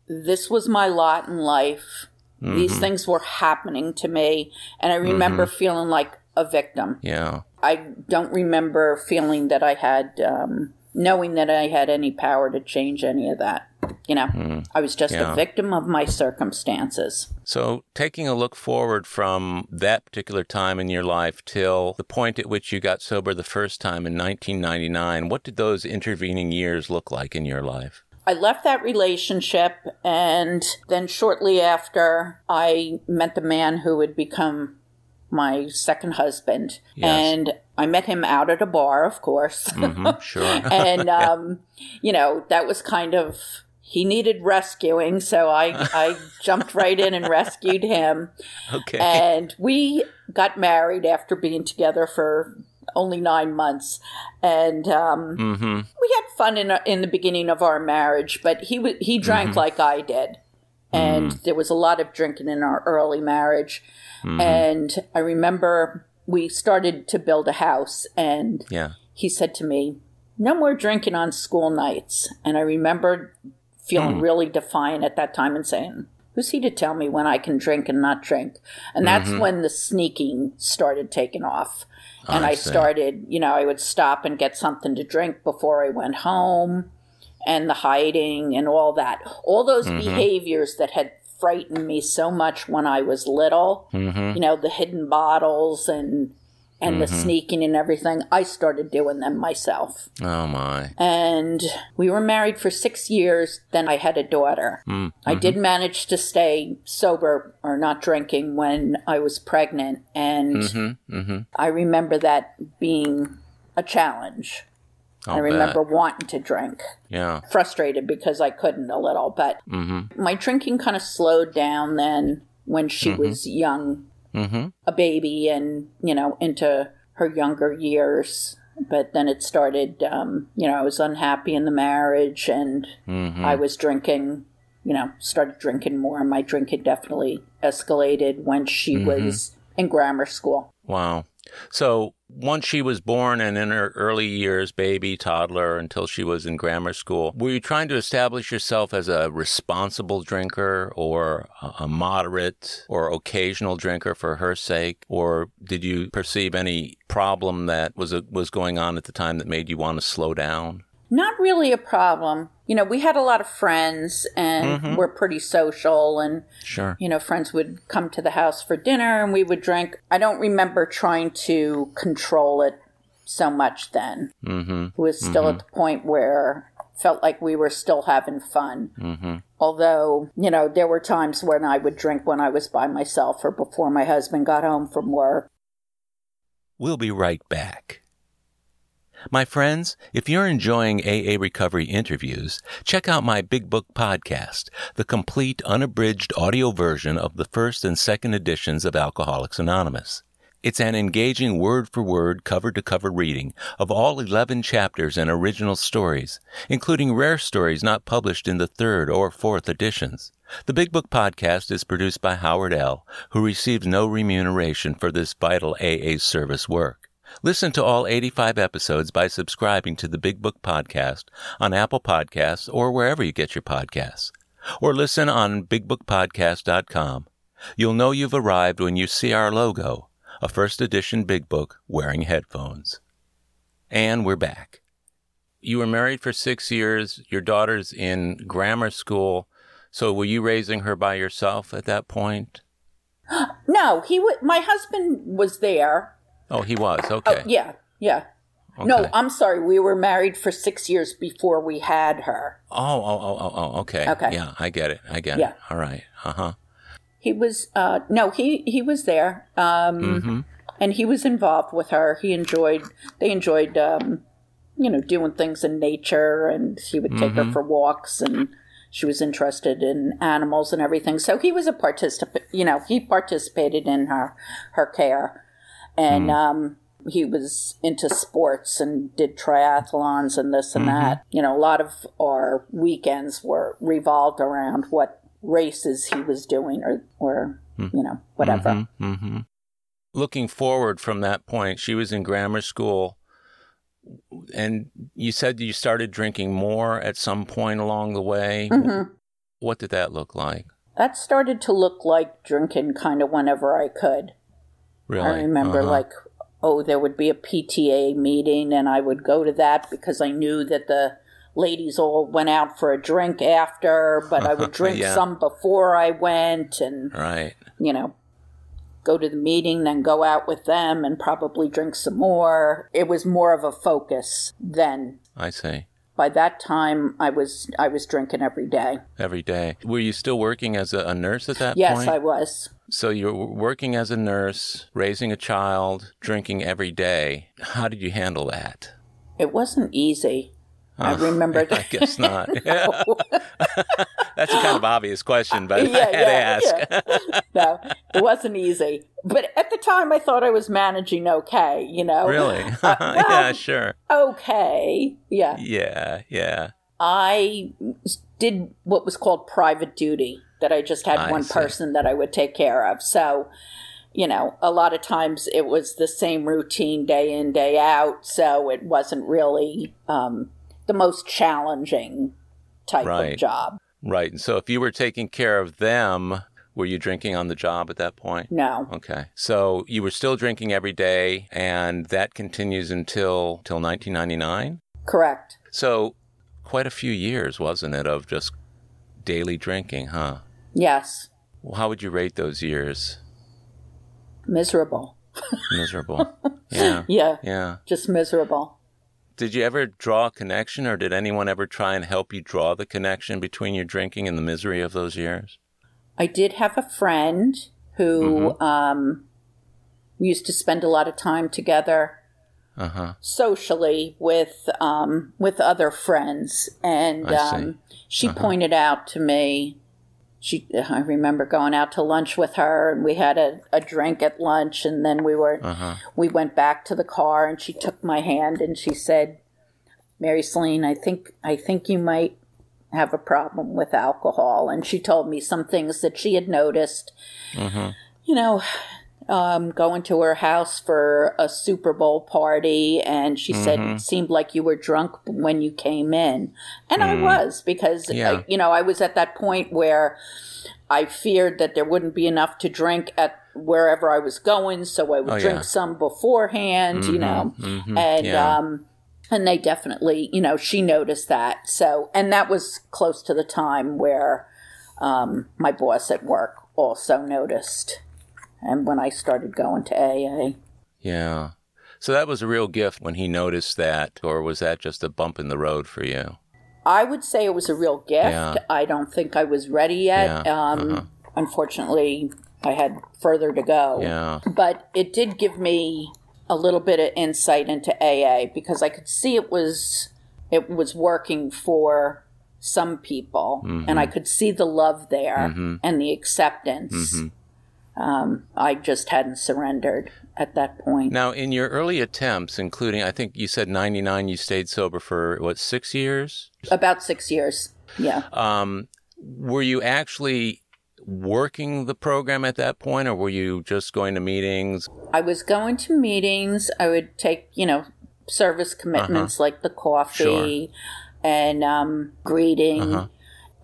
[SPEAKER 2] this was my lot in life. Mm-hmm. These things were happening to me and I remember mm-hmm. feeling like a victim.
[SPEAKER 1] Yeah.
[SPEAKER 2] I don't remember feeling that I had um, knowing that I had any power to change any of that. You know, mm, I was just yeah. a victim of my circumstances.
[SPEAKER 1] So, taking a look forward from that particular time in your life till the point at which you got sober the first time in 1999, what did those intervening years look like in your life?
[SPEAKER 2] I left that relationship, and then shortly after, I met the man who would become my second husband. Yes. And I met him out at a bar, of course.
[SPEAKER 1] Mm-hmm, sure.
[SPEAKER 2] and, um, you know, that was kind of, he needed rescuing. So I, I jumped right in and rescued him.
[SPEAKER 1] Okay.
[SPEAKER 2] And we got married after being together for only nine months. And um, mm-hmm. we had fun in, in the beginning of our marriage, but he, w- he drank mm-hmm. like I did. And mm. there was a lot of drinking in our early marriage. Mm-hmm. And I remember we started to build a house, and
[SPEAKER 1] yeah.
[SPEAKER 2] he said to me, No more drinking on school nights. And I remember feeling mm. really defiant at that time and saying, Who's he to tell me when I can drink and not drink? And that's mm-hmm. when the sneaking started taking off. And I, I started, you know, I would stop and get something to drink before I went home and the hiding and all that. All those mm-hmm. behaviors that had frightened me so much when I was little. Mm-hmm. You know, the hidden bottles and and mm-hmm. the sneaking and everything. I started doing them myself.
[SPEAKER 1] Oh my.
[SPEAKER 2] And we were married for 6 years, then I had a daughter. Mm-hmm. I did manage to stay sober or not drinking when I was pregnant and mm-hmm. Mm-hmm. I remember that being a challenge. I'll i remember bet. wanting to drink.
[SPEAKER 1] Yeah.
[SPEAKER 2] Frustrated because I couldn't a little, but mm-hmm. my drinking kind of slowed down then when she mm-hmm. was young, mm-hmm. a baby, and, you know, into her younger years. But then it started, um, you know, I was unhappy in the marriage and mm-hmm. I was drinking, you know, started drinking more. My drinking definitely escalated when she mm-hmm. was in grammar school.
[SPEAKER 1] Wow. So once she was born and in her early years, baby, toddler, until she was in grammar school, were you trying to establish yourself as a responsible drinker or a moderate or occasional drinker for her sake? Or did you perceive any problem that was, a, was going on at the time that made you want to slow down?
[SPEAKER 2] Not really a problem. You know, we had a lot of friends and mm-hmm. we're pretty social and
[SPEAKER 1] sure.
[SPEAKER 2] you know, friends would come to the house for dinner and we would drink. I don't remember trying to control it so much then. Mm-hmm. It was still mm-hmm. at the point where felt like we were still having fun. Mm-hmm. Although, you know, there were times when I would drink when I was by myself or before my husband got home from work.
[SPEAKER 1] We'll be right back. My friends, if you're enjoying AA Recovery interviews, check out my Big Book podcast, the complete unabridged audio version of the first and second editions of Alcoholics Anonymous. It's an engaging word for word, cover to cover reading of all 11 chapters and original stories, including rare stories not published in the third or fourth editions. The Big Book Podcast is produced by Howard L., who receives no remuneration for this vital AA service work. Listen to all 85 episodes by subscribing to the Big Book Podcast on Apple Podcasts or wherever you get your podcasts. Or listen on bigbookpodcast.com. You'll know you've arrived when you see our logo, a first edition Big Book wearing headphones. And we're back. You were married for six years. Your daughter's in grammar school. So were you raising her by yourself at that point?
[SPEAKER 2] No, he w- my husband was there.
[SPEAKER 1] Oh, he was. Okay.
[SPEAKER 2] Oh, yeah, yeah. No, I'm sorry. We were married for six years before we had her.
[SPEAKER 1] Oh, oh, oh, oh, oh, okay.
[SPEAKER 2] Okay.
[SPEAKER 1] Yeah, I get it. I get
[SPEAKER 2] Yeah.
[SPEAKER 1] it. All right. Uh huh.
[SPEAKER 2] He was uh, no, he he was there, um,
[SPEAKER 1] Mm-hmm.
[SPEAKER 2] and he was involved with her. He enjoyed they enjoyed um, you know doing things in nature, and he would take
[SPEAKER 1] Mm-hmm.
[SPEAKER 2] her for walks, and she was interested in animals and everything. So he was a participant. You know, he participated in her her care, and um, he was into sports and did triathlons and this and that. You know, a lot of our weekends were revolved around what races he was doing or or you know whatever.
[SPEAKER 1] Mm-hmm. Looking forward from that point, she was in grammar school, and you said you started drinking more at some point along the way.
[SPEAKER 2] Mm-hmm.
[SPEAKER 1] What did that look like?
[SPEAKER 2] That started to look like drinking kind of whenever I could.
[SPEAKER 1] Really?
[SPEAKER 2] I remember
[SPEAKER 1] Uh-huh.
[SPEAKER 2] like oh there would be a PTA meeting and I would go to that because I knew that the ladies all went out for a drink after, but I would drink
[SPEAKER 1] Yeah.
[SPEAKER 2] some before I went and
[SPEAKER 1] Right.
[SPEAKER 2] you know, go to the meeting, then go out with them and probably drink some more. It was more of a focus then.
[SPEAKER 1] I see.
[SPEAKER 2] By that time, I was I was drinking every day.
[SPEAKER 1] Every day. Were you still working as a, a nurse at that time?
[SPEAKER 2] Yes,
[SPEAKER 1] point?
[SPEAKER 2] I was.
[SPEAKER 1] So you're working as a nurse, raising a child, drinking every day. How did you handle that?
[SPEAKER 2] It wasn't easy. I remember.
[SPEAKER 1] I guess not. That's a kind of obvious question, but I
[SPEAKER 2] yeah,
[SPEAKER 1] had to ask.
[SPEAKER 2] yeah. no, it wasn't easy. But at the time, I thought I was managing okay. You know,
[SPEAKER 1] Really?
[SPEAKER 2] Uh,
[SPEAKER 1] yeah, sure.
[SPEAKER 2] okay. Yeah,
[SPEAKER 1] Yeah, yeah.
[SPEAKER 2] I did what was called private duty, that I just had
[SPEAKER 1] I
[SPEAKER 2] one
[SPEAKER 1] see.
[SPEAKER 2] person that I would take care of. So, you know, a lot of times it was the same routine day in, day out. So it wasn't really um, the most challenging type
[SPEAKER 1] Right.
[SPEAKER 2] of job.
[SPEAKER 1] Right. And so if you were taking care of them, were you drinking on the job at that point?
[SPEAKER 2] No.
[SPEAKER 1] Okay. So you were still drinking every day and that continues until till 1999?
[SPEAKER 2] Correct.
[SPEAKER 1] So quite a few years, wasn't it, of just daily drinking, huh?
[SPEAKER 2] Yes.
[SPEAKER 1] Well, how would you rate those years?
[SPEAKER 2] Miserable.
[SPEAKER 1] Miserable. yeah.
[SPEAKER 2] Yeah.
[SPEAKER 1] Yeah.
[SPEAKER 2] Just miserable.
[SPEAKER 1] Did you ever draw a connection or did anyone ever try and help you draw the connection between your drinking and the misery of those years?
[SPEAKER 2] I did have a friend who
[SPEAKER 1] Mm-hmm.
[SPEAKER 2] um, we used to spend a lot of time together
[SPEAKER 1] Uh huh.
[SPEAKER 2] socially with um, with other friends, and.
[SPEAKER 1] Uh-huh.
[SPEAKER 2] um, she pointed out to me. She, I remember going out to lunch with her, and we had a, a drink at lunch, and then we were
[SPEAKER 1] Uh-huh.
[SPEAKER 2] we went back to the car, and she took my hand and she said, "Mary Celine, I think I think you might have a problem with alcohol," and she told me some things that she had noticed. You know, um, going to her house for a Super Bowl party, and she said it seemed like you were drunk when you came in, and I was because
[SPEAKER 1] Yeah.
[SPEAKER 2] uh, you know I was at that point where I feared that there wouldn't be enough to drink at wherever I was going, so I would
[SPEAKER 1] Oh,
[SPEAKER 2] drink
[SPEAKER 1] yeah.
[SPEAKER 2] some beforehand, you know,
[SPEAKER 1] mhm,
[SPEAKER 2] and
[SPEAKER 1] yeah.
[SPEAKER 2] um, and they definitely, you know, she noticed that. So, and that was close to the time where um, my boss at work also noticed, and when I started going to AA.
[SPEAKER 1] Yeah. So that was a real gift when he noticed that, or was that just a bump in the road for you?
[SPEAKER 2] I would say it was a real gift.
[SPEAKER 1] Yeah.
[SPEAKER 2] I don't think I was ready yet.
[SPEAKER 1] Yeah,
[SPEAKER 2] Um,
[SPEAKER 1] uh-huh.
[SPEAKER 2] Unfortunately, I had further to go.
[SPEAKER 1] Yeah.
[SPEAKER 2] But it did give me a little bit of insight into AA because I could see it was it was working for some people and I could see the love there and the acceptance. Um, I just hadn't surrendered at that point.
[SPEAKER 1] Now, in your early attempts, including, I think you said 99, you stayed sober for, what, six years?
[SPEAKER 2] About six years. Yeah.
[SPEAKER 1] Um, were you actually working the program at that point, or were you just going to meetings?
[SPEAKER 2] I was going to meetings. I would take, you know, service commitments like the coffee and um, greeting.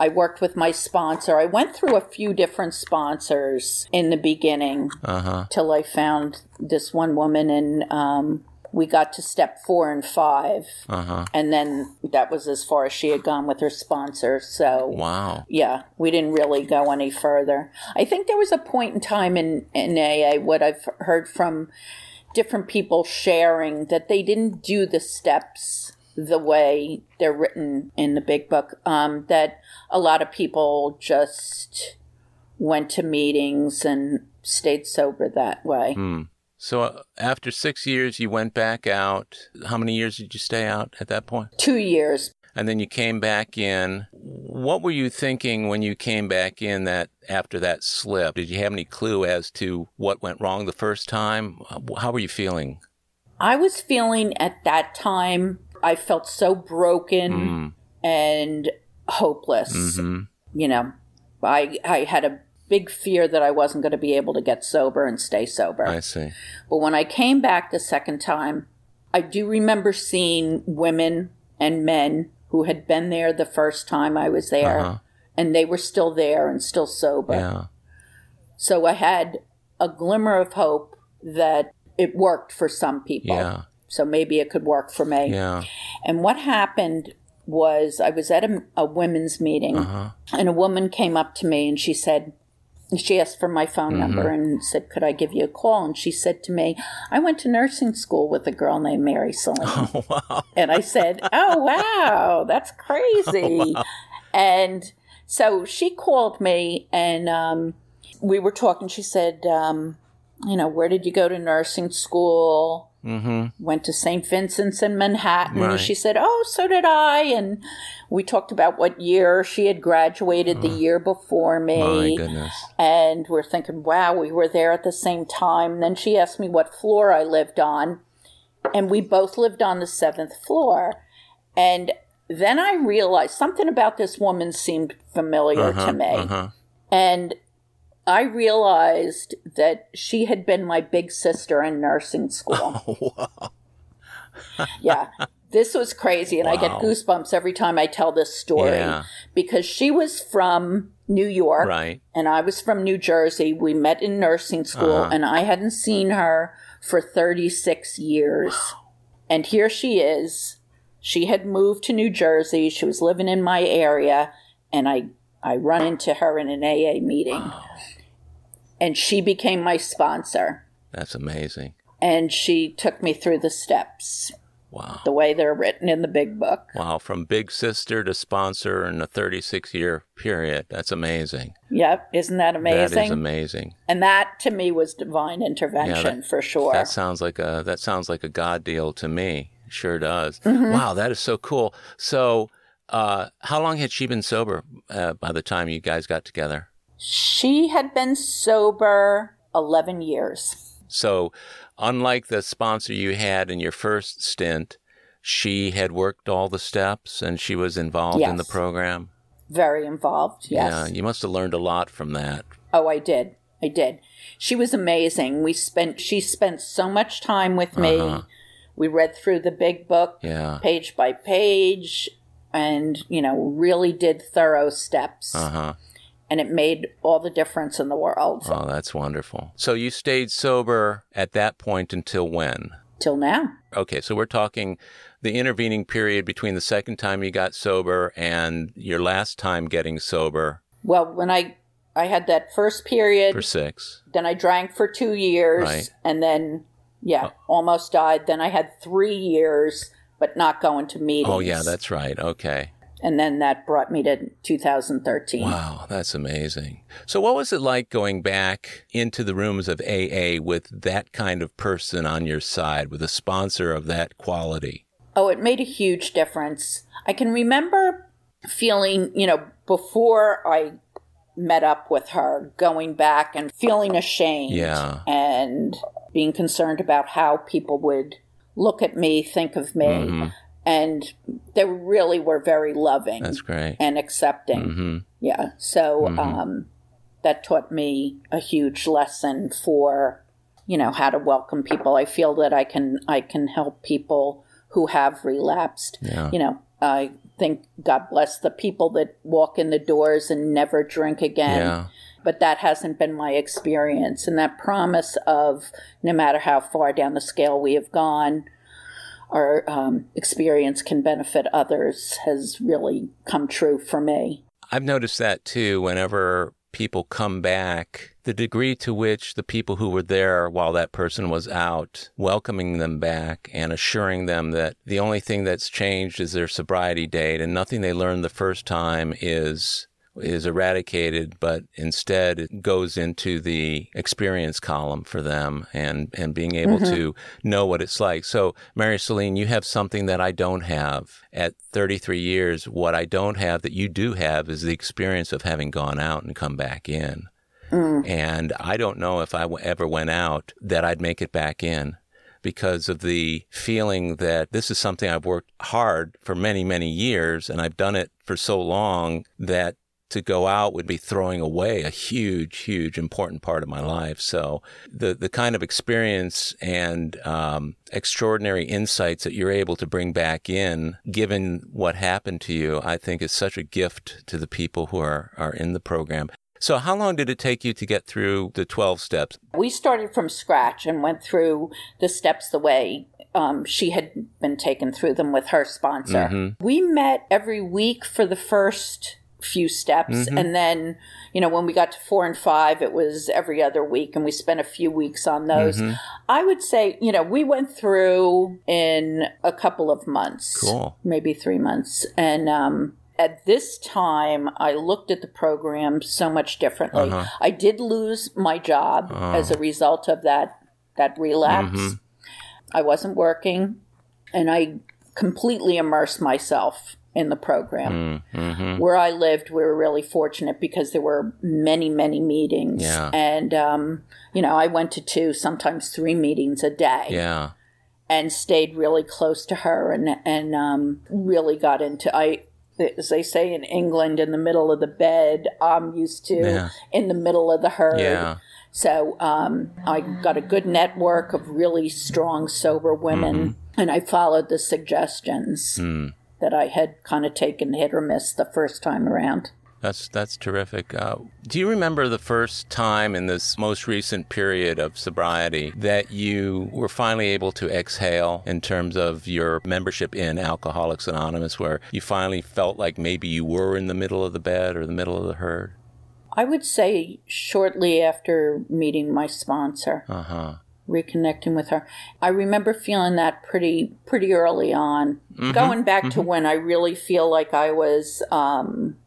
[SPEAKER 2] I worked with my sponsor. I went through a few different sponsors in the beginning
[SPEAKER 1] Uh huh.
[SPEAKER 2] till I found this one woman, and um, we got to step four and five.
[SPEAKER 1] Uh huh.
[SPEAKER 2] And then that was as far as she had gone with her sponsor. So
[SPEAKER 1] Wow.
[SPEAKER 2] yeah, we didn't really go any further. I think there was a point in time in, in AA, what I've heard from different people sharing, that they didn't do the steps the way they're written in the big book. Um, that a lot of people just went to meetings and stayed sober that way.
[SPEAKER 1] So uh, after six years, you went back out. How many years did you stay out at that point?
[SPEAKER 2] Two years.
[SPEAKER 1] And then you came back in. What were you thinking when you came back in that after that slip? Did you have any clue as to what went wrong the first time? How were you feeling?
[SPEAKER 2] I was feeling at that time, I felt so broken and hopeless. You know, I, I had a big fear that I wasn't going to be able to get sober and stay sober.
[SPEAKER 1] I see.
[SPEAKER 2] But when I came back the second time, I do remember seeing women and men who had been there the first time I was there,
[SPEAKER 1] Uh-huh.
[SPEAKER 2] and they were still there and still sober.
[SPEAKER 1] Yeah.
[SPEAKER 2] So I had a glimmer of hope that it worked for some people.
[SPEAKER 1] Yeah.
[SPEAKER 2] So maybe it could work for me.
[SPEAKER 1] Yeah.
[SPEAKER 2] And what happened was I was at a, a women's meeting,
[SPEAKER 1] Uh-huh.
[SPEAKER 2] and a woman came up to me and she said, she asked for my phone
[SPEAKER 1] Mm-hmm.
[SPEAKER 2] number and said, Could I give you a call? And she said to me, I went to nursing school with a girl named Mary Celine.
[SPEAKER 1] wow.
[SPEAKER 2] And I said, Oh, wow, that's crazy. And so she called me and um, we were talking. She said, um, You know, where did you go to nursing school?
[SPEAKER 1] Mm-hmm.
[SPEAKER 2] Went to St. Vincent's in Manhattan.
[SPEAKER 1] Right.
[SPEAKER 2] And she said, Oh, so did I. And we talked about what year she had graduated the year before me.
[SPEAKER 1] My goodness.
[SPEAKER 2] And we're thinking, wow, we were there at the same time. Then she asked me what floor I lived on. And we both lived on the seventh floor. And then I realized something about this woman seemed familiar to me.
[SPEAKER 1] Uh-huh.
[SPEAKER 2] And I realized that she had been my big sister in nursing school. Oh, wow. yeah. This was crazy. And I get goosebumps every time I tell this story
[SPEAKER 1] Yeah.
[SPEAKER 2] because she was from New York
[SPEAKER 1] Right.
[SPEAKER 2] and I was from New Jersey. We met in nursing school,
[SPEAKER 1] Uh-huh.
[SPEAKER 2] and I hadn't seen her for 36 years. And here she is. She had moved to New Jersey. She was living in my area, and I I run into her in an AA meeting. And she became my sponsor.
[SPEAKER 1] That's amazing.
[SPEAKER 2] And she took me through the steps,
[SPEAKER 1] Wow.
[SPEAKER 2] the way they're written in the big book.
[SPEAKER 1] Wow. From big sister to sponsor in a 36 year period. That's amazing.
[SPEAKER 2] Yep, isn't that amazing?
[SPEAKER 1] That is amazing.
[SPEAKER 2] and that to me was divine intervention
[SPEAKER 1] that-
[SPEAKER 2] for sure.
[SPEAKER 1] That sounds like a that sounds like a God deal to me. Sure does.
[SPEAKER 2] Mm-hmm.
[SPEAKER 1] Wow, that is so cool. So, uh, how long had she been sober uh, by the time you guys got together?
[SPEAKER 2] She had been sober 11 years.
[SPEAKER 1] So, unlike the sponsor you had in your first stint, she had worked all the steps and she was involved in the program.
[SPEAKER 2] Very involved, yes.
[SPEAKER 1] Yeah, you must have learned a lot from that.
[SPEAKER 2] Oh, I did. I did. She was amazing. We spent she spent so much time with me.
[SPEAKER 1] Uh-huh.
[SPEAKER 2] We read through the big book
[SPEAKER 1] Yeah.
[SPEAKER 2] page by page and, you know, really did thorough steps.
[SPEAKER 1] Uh huh.
[SPEAKER 2] And it made all the difference in the world
[SPEAKER 1] Oh, that's wonderful. So you stayed sober at that point until when?
[SPEAKER 2] till now.
[SPEAKER 1] Okay, so we're talking the intervening period between the second time you got sober and your last time getting sober
[SPEAKER 2] Well, when I I had that first period,
[SPEAKER 1] for six.
[SPEAKER 2] then I drank for 2 years
[SPEAKER 1] Right.
[SPEAKER 2] and then yeah, almost died. Then I had 3 years but not going to meetings.
[SPEAKER 1] Oh, yeah, that's right. Okay.
[SPEAKER 2] And then that brought me to 2013.
[SPEAKER 1] Wow, that's amazing. So, what was it like going back into the rooms of AA with that kind of person on your side, with a sponsor of that quality?
[SPEAKER 2] Oh, it made a huge difference. I can remember feeling, you know, before I met up with her, going back and feeling ashamed.
[SPEAKER 1] Yeah.
[SPEAKER 2] And being concerned about how people would look at me, think of me. Mm-hmm. And they really were very loving.
[SPEAKER 1] That's great.
[SPEAKER 2] And accepting.
[SPEAKER 1] Mm-hmm.
[SPEAKER 2] Yeah. So mm-hmm. um, that taught me a huge lesson for, you know, how to welcome people. I feel that I can I can help people who have relapsed.
[SPEAKER 1] Yeah.
[SPEAKER 2] You know, I think God bless the people that walk in the doors and never drink again.
[SPEAKER 1] Yeah.
[SPEAKER 2] But that hasn't been my experience. And that promise of no matter how far down the scale we have gone, our um, experience can benefit others has really come true for me.
[SPEAKER 1] I've noticed that too. Whenever people come back, the degree to which the people who were there while that person was out, welcoming them back and assuring them that the only thing that's changed is their sobriety date and nothing they learned the first time is is eradicated, but instead it goes into the experience column for them and, and being able mm-hmm. to know what it's like. So, Mary Celine, you have something that I don't have. At 33 years, what I don't have that you do have is the experience of having gone out and come back in. Mm. And I don't know if I ever went out that I'd make it back in because of the feeling that this is something I've worked hard for many, many years and I've done it for so long that to go out would be throwing away a huge, huge important part of my life. So the the kind of experience and um, extraordinary insights that you're able to bring back in, given what happened to you, I think is such a gift to the people who are are in the program. So, how long did it take you to get through the 12 steps?
[SPEAKER 2] We started from scratch and went through the steps the way um, she had been taken through them with her sponsor. Mm-hmm. We met every week for the first few steps. Mm-hmm. And then, you know, when we got to four and five, it was every other week, and we spent a few weeks on those. Mm-hmm. I would say, you know, we went through in a couple of months,
[SPEAKER 1] cool,
[SPEAKER 2] maybe three months, and um, at this time, I looked at the program so much differently. Uh-huh. I did lose my job uh-huh. as a result of that that relapse. Mm-hmm. I wasn't working, and I completely immersed myself in the program. Mm-hmm. Where I lived, we were really fortunate because there were many, many meetings.
[SPEAKER 1] Yeah.
[SPEAKER 2] And, um, you know, I went to two, sometimes three meetings a day.
[SPEAKER 1] Yeah.
[SPEAKER 2] And stayed really close to her and, and um, really got into, I, as they say in England, in the middle of the bed, I'm used to yeah. in the middle of the herd.
[SPEAKER 1] Yeah.
[SPEAKER 2] So um, I got a good network of really strong, sober women, mm-hmm. and I followed the suggestions.
[SPEAKER 1] Mm
[SPEAKER 2] that I had kind of taken hit or miss the first time around.
[SPEAKER 1] That's that's terrific. Uh, do you remember the first time in this most recent period of sobriety that you were finally able to exhale in terms of your membership in Alcoholics Anonymous, where you finally felt like maybe you were in the middle of the bed or the middle of the herd?
[SPEAKER 2] I would say shortly after meeting my sponsor.
[SPEAKER 1] Uh huh
[SPEAKER 2] reconnecting with her. I remember feeling that pretty pretty early on, mm-hmm, going back mm-hmm. to when I really feel like I was um,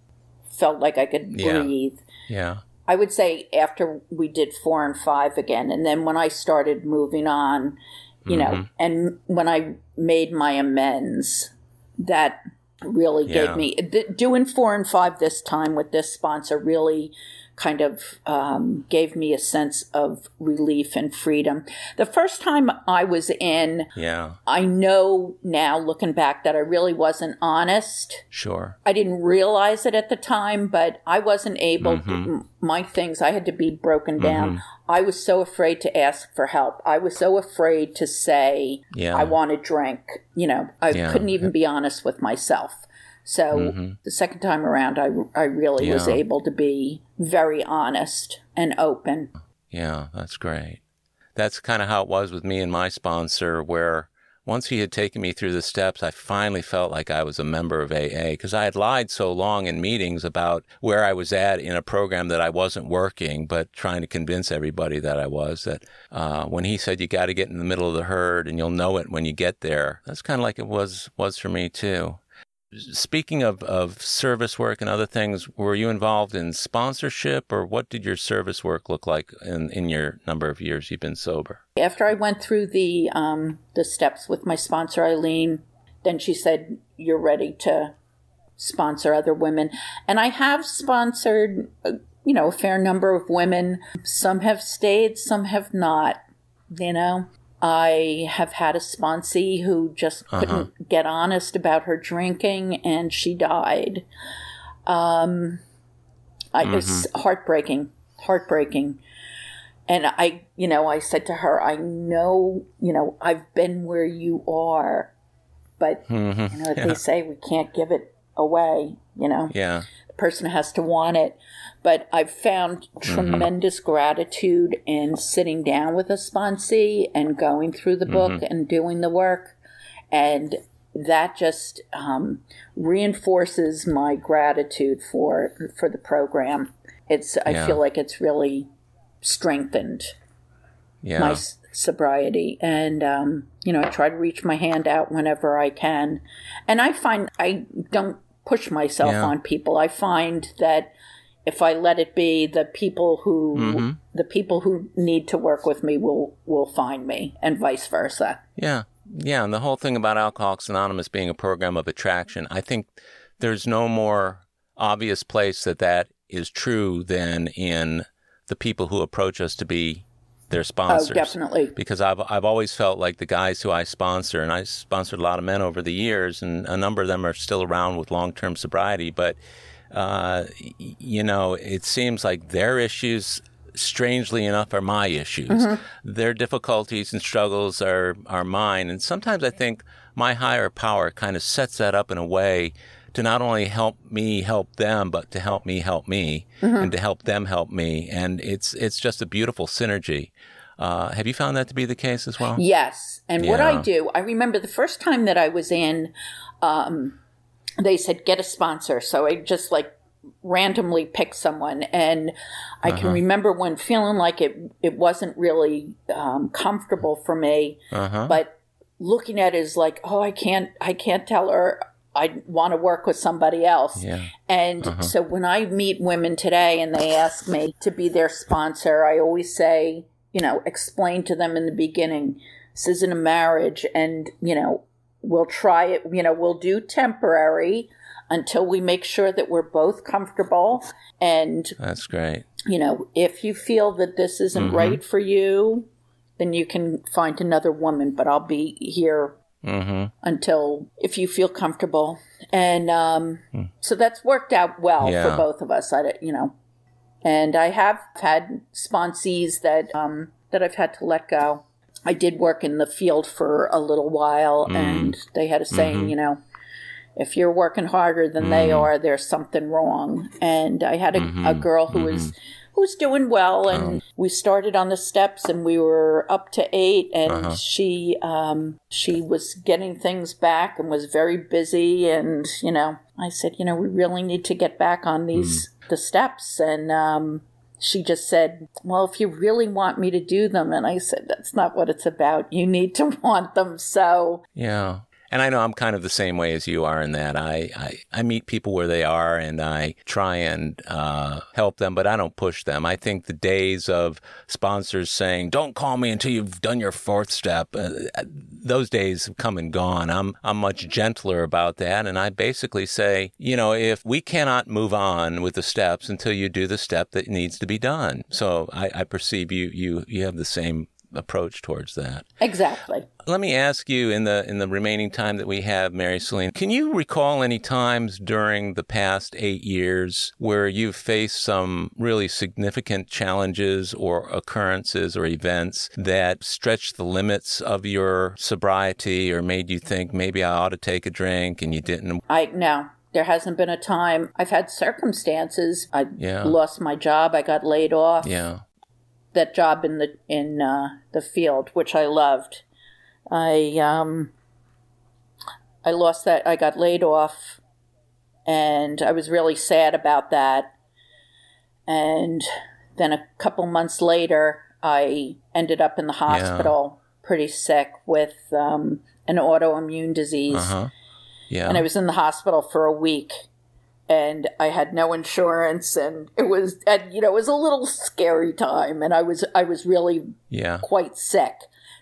[SPEAKER 2] felt like I could
[SPEAKER 1] yeah.
[SPEAKER 2] breathe.
[SPEAKER 1] Yeah.
[SPEAKER 2] I would say after we did four and five again, and then when I started moving on, you mm-hmm. know, and when I made my amends, that really yeah. gave me doing four and five this time with this sponsor really kind of um, gave me a sense of relief and freedom. The first time I was in,
[SPEAKER 1] yeah,
[SPEAKER 2] I know now looking back that I really wasn't honest.
[SPEAKER 1] Sure,
[SPEAKER 2] I didn't realize it at the time, but I wasn't able. Mm-hmm. To, my things I had to be broken down. Mm-hmm. I was so afraid to ask for help. I was so afraid to say
[SPEAKER 1] yeah.
[SPEAKER 2] I want to drink. You know, I yeah. couldn't even be honest with myself. So mm-hmm. the second time around, I, I really yeah. was able to be very honest and open.
[SPEAKER 1] Yeah, that's great. That's kind of how it was with me and my sponsor, where once he had taken me through the steps, I finally felt like I was a member of AA because I had lied so long in meetings about where I was at in a program that I wasn't working, but trying to convince everybody that I was. That uh, when he said you got to get in the middle of the herd and you'll know it when you get there, that's kind of like it was was for me too. Speaking of, of service work and other things, were you involved in sponsorship or what did your service work look like in, in your number of years you've been sober?
[SPEAKER 2] After I went through the um, the steps with my sponsor Eileen, then she said, You're ready to sponsor other women. And I have sponsored, uh, you know, a fair number of women. Some have stayed, some have not, you know. I have had a sponsee who just couldn't uh-huh. get honest about her drinking and she died. Um, I, mm-hmm. It's heartbreaking, heartbreaking. And I, you know, I said to her, I know, you know, I've been where you are, but, mm-hmm. you know, yeah. they say we can't give it away, you know?
[SPEAKER 1] Yeah.
[SPEAKER 2] The person has to want it. But I've found mm-hmm. tremendous mm-hmm. gratitude in sitting down with a sponsee and going through the book mm-hmm. and doing the work. And that just um, reinforces my gratitude for for the program. It's I yeah. feel like it's really strengthened yeah. my sobriety, and um, you know I try to reach my hand out whenever I can, and I find I don't push myself yeah. on people. I find that if I let it be, the people who mm-hmm. the people who need to work with me will will find me, and vice versa.
[SPEAKER 1] Yeah, yeah. And the whole thing about Alcoholics Anonymous being a program of attraction, I think there's no more obvious place that that is true than in the people who approach us to be their sponsors. Oh,
[SPEAKER 2] definitely.
[SPEAKER 1] Because I've I've always felt like the guys who I sponsor, and I sponsored a lot of men over the years, and a number of them are still around with long term sobriety, but uh, you know, it seems like their issues, strangely enough, are my issues. Mm-hmm. Their difficulties and struggles are, are mine. And sometimes I think my higher power kind of sets that up in a way to not only help me help them, but to help me help me mm-hmm. and to help them help me. And it's, it's just a beautiful synergy. Uh, have you found that to be the case as well?
[SPEAKER 2] Yes. And yeah. what I do, I remember the first time that I was in, um, they said get a sponsor. So I just like randomly picked someone, and I uh-huh. can remember when feeling like it it wasn't really um, comfortable for me, uh-huh. but looking at it is like, oh, I can't I can't tell her. I want to work with somebody else.
[SPEAKER 1] Yeah.
[SPEAKER 2] And uh-huh. so when I meet women today and they ask me to be their sponsor, I always say, you know, explain to them in the beginning, this isn't a marriage and, you know, We'll try it, you know, we'll do temporary until we make sure that we're both comfortable. And
[SPEAKER 1] that's great.
[SPEAKER 2] You know, if you feel that this isn't mm-hmm. right for you, then you can find another woman, but I'll be here mm-hmm. until if you feel comfortable. And um, mm. so that's worked out well yeah. for both of us. I, you know, and I have had sponsees that um, that I've had to let go. I did work in the field for a little while, mm. and they had a saying, mm-hmm. you know, if you're working harder than mm. they are, there's something wrong. And I had a, mm-hmm. a girl who mm-hmm. was who's doing well, and oh. we started on the steps, and we were up to eight, and uh-huh. she um, she was getting things back and was very busy, and you know, I said, you know, we really need to get back on these mm. the steps, and um, she just said, Well, if you really want me to do them. And I said, That's not what it's about. You need to want them. So.
[SPEAKER 1] Yeah. And I know I'm kind of the same way as you are in that I, I, I meet people where they are and I try and uh, help them, but I don't push them. I think the days of sponsors saying, don't call me until you've done your fourth step, uh, those days have come and gone. I'm, I'm much gentler about that. And I basically say, you know, if we cannot move on with the steps until you do the step that needs to be done. So I, I perceive you, you, you have the same approach towards that.
[SPEAKER 2] Exactly.
[SPEAKER 1] Let me ask you in the in the remaining time that we have, Mary Celine, can you recall any times during the past eight years where you've faced some really significant challenges or occurrences or events that stretched the limits of your sobriety or made you think maybe I ought to take a drink and you didn't?
[SPEAKER 2] I no. There hasn't been a time. I've had circumstances. I yeah. lost my job. I got laid off.
[SPEAKER 1] Yeah
[SPEAKER 2] that job in the in uh, the field, which I loved. I um, I lost that. I got laid off, and I was really sad about that. And then a couple months later, I ended up in the hospital, yeah. pretty sick with um, an autoimmune disease. Uh-huh.
[SPEAKER 1] Yeah.
[SPEAKER 2] And I was in the hospital for a week and I had no insurance and it was and you know it was a little scary time and I was I was really
[SPEAKER 1] yeah.
[SPEAKER 2] quite sick.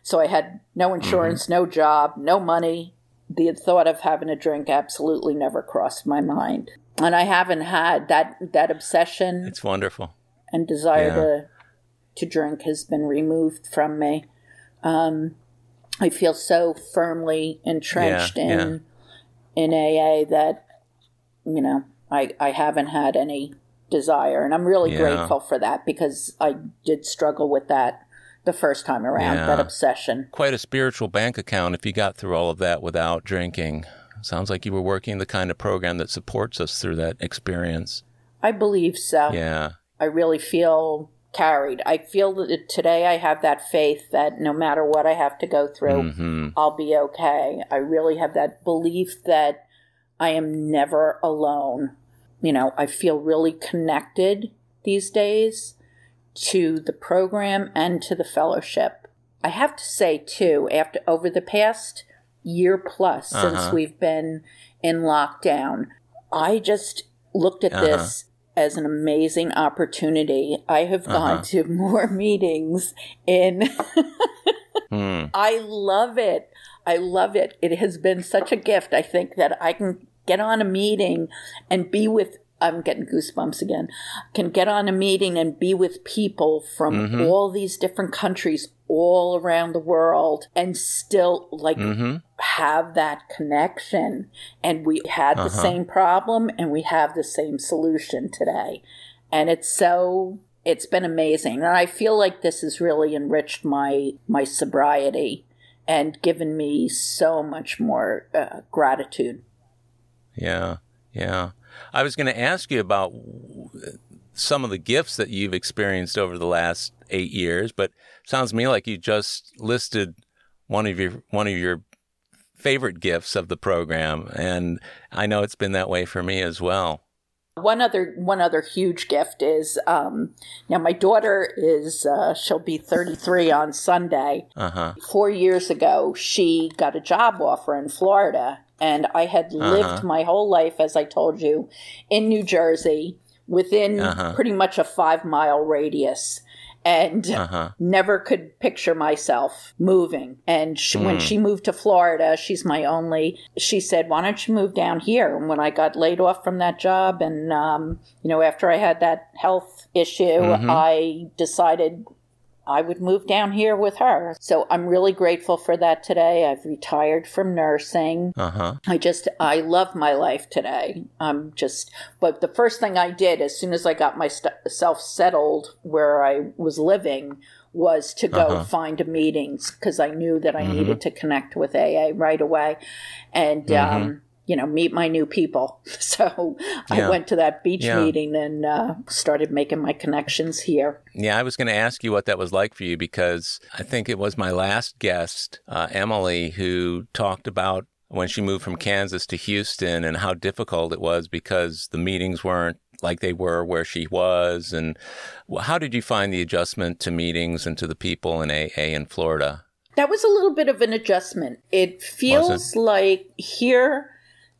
[SPEAKER 2] So I had no insurance, no job, no money. The thought of having a drink absolutely never crossed my mind. And I haven't had that that obsession
[SPEAKER 1] It's wonderful.
[SPEAKER 2] and desire
[SPEAKER 1] Yeah.
[SPEAKER 2] to to drink has been removed from me. Um, I feel so firmly entrenched
[SPEAKER 1] Yeah,
[SPEAKER 2] in in AA that you know I I haven't had any desire, and I'm really
[SPEAKER 1] Yeah.
[SPEAKER 2] grateful for that because I did struggle with that the first time around
[SPEAKER 1] Yeah.
[SPEAKER 2] that obsession.
[SPEAKER 1] Quite a spiritual bank account if you got through all of that without drinking. Sounds like you were working the kind of program that supports us through that experience.
[SPEAKER 2] I believe so.
[SPEAKER 1] Yeah.
[SPEAKER 2] I really feel carried. I feel that today I have that faith that no matter what I have to go through,
[SPEAKER 1] hmm
[SPEAKER 2] I'll be okay. I really have that belief that I am never alone. You know, I feel really connected these days to the program and to the fellowship. I have to say too, after over the past year plus since
[SPEAKER 1] Uh-huh.
[SPEAKER 2] we've been in lockdown, I just looked at
[SPEAKER 1] Uh-huh.
[SPEAKER 2] this as an amazing opportunity. I have gone
[SPEAKER 1] Uh-huh.
[SPEAKER 2] to more meetings in
[SPEAKER 1] Hmm.
[SPEAKER 2] I love it. I love it. It has been such a gift. I think that I can get on a meeting and be with I'm getting goosebumps again. Can get on a meeting and be with people from all these different countries all around the world and still like
[SPEAKER 1] hmm
[SPEAKER 2] have that connection. And we had the
[SPEAKER 1] Uh-huh.
[SPEAKER 2] same problem and we have the same solution today. And it's so it's been amazing. And i feel like this has really enriched my my sobriety and given me so much more uh, gratitude
[SPEAKER 1] Yeah, yeah. I was going to ask you about some of the gifts that you've experienced over the last eight years, but sounds to me like you just listed one of your one of your favorite gifts of the program, and I know it's been that way for me as well.
[SPEAKER 2] one other one other huge gift is um now my daughter is uh, she'll be 33 on sunday
[SPEAKER 1] Uh huh.
[SPEAKER 2] four years ago, she got a job offer in Florida. And I had lived my whole life, as I told you, in New Jersey within
[SPEAKER 1] Uh-huh.
[SPEAKER 2] pretty much a five mile radius. And
[SPEAKER 1] Uh huh.
[SPEAKER 2] never could picture myself moving. And she, when
[SPEAKER 1] Hmm.
[SPEAKER 2] she moved to Florida, she's my only, she said, Why don't you move down here? And when I got laid off from that job, and, um, you know, after I had that health issue,
[SPEAKER 1] Mhm.
[SPEAKER 2] I decided I would move down here with her. So I'm really grateful for that today. I've retired from nursing.
[SPEAKER 1] Uh huh.
[SPEAKER 2] I just, I love my life today. I'm just, but the first thing I did as soon as I got myself settled where I was living was to go
[SPEAKER 1] Uh-huh.
[SPEAKER 2] find meetings because I knew that I
[SPEAKER 1] Mhm.
[SPEAKER 2] needed to connect with AA right away and, um, you know, meet my new people. So I went to that beach
[SPEAKER 1] Yeah.
[SPEAKER 2] meeting and uh, started making my connections here.
[SPEAKER 1] Yeah, I was going to ask you what that was like for you because I think it was my last guest, uh, Emily, who talked about when she moved from Kansas to Houston and how difficult it was because the meetings weren't like they were where she was. And how did you find the adjustment to meetings and to the people in AA in Florida?
[SPEAKER 2] That was a little bit of an adjustment. It feels like here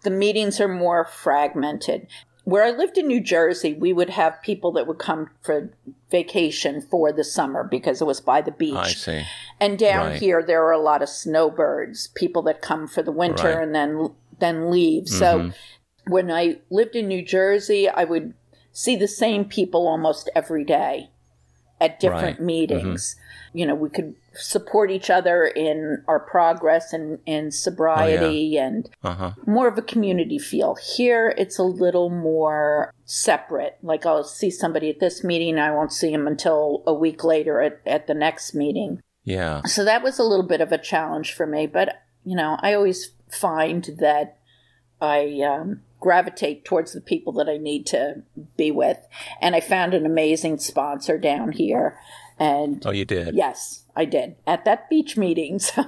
[SPEAKER 2] the meetings are more fragmented. Where I lived in New Jersey, we would have people that would come for vacation for the summer because it was by the beach.
[SPEAKER 1] I see.
[SPEAKER 2] And down
[SPEAKER 1] Right.
[SPEAKER 2] here, there are a lot of snowbirds, people that come for the winter
[SPEAKER 1] Right.
[SPEAKER 2] and then then leave. So
[SPEAKER 1] Mhm.
[SPEAKER 2] when I lived in New Jersey, I would see the same people almost every day at different
[SPEAKER 1] Right. Mm-hmm.
[SPEAKER 2] meetings. You know, we could support each other in our progress and in sobriety and
[SPEAKER 1] Uh huh.
[SPEAKER 2] more of a community feel. Here, it's a little more separate. Like I'll see somebody at this meeting, I won't see him until a week later at, at the next meeting.
[SPEAKER 1] Yeah.
[SPEAKER 2] So that was a little bit of a challenge for me, but you know, I always find that I um, gravitate towards the people that I need to be with, and I found an amazing sponsor down here, and
[SPEAKER 1] Oh, you did?
[SPEAKER 2] yes, I did at that beach meeting. So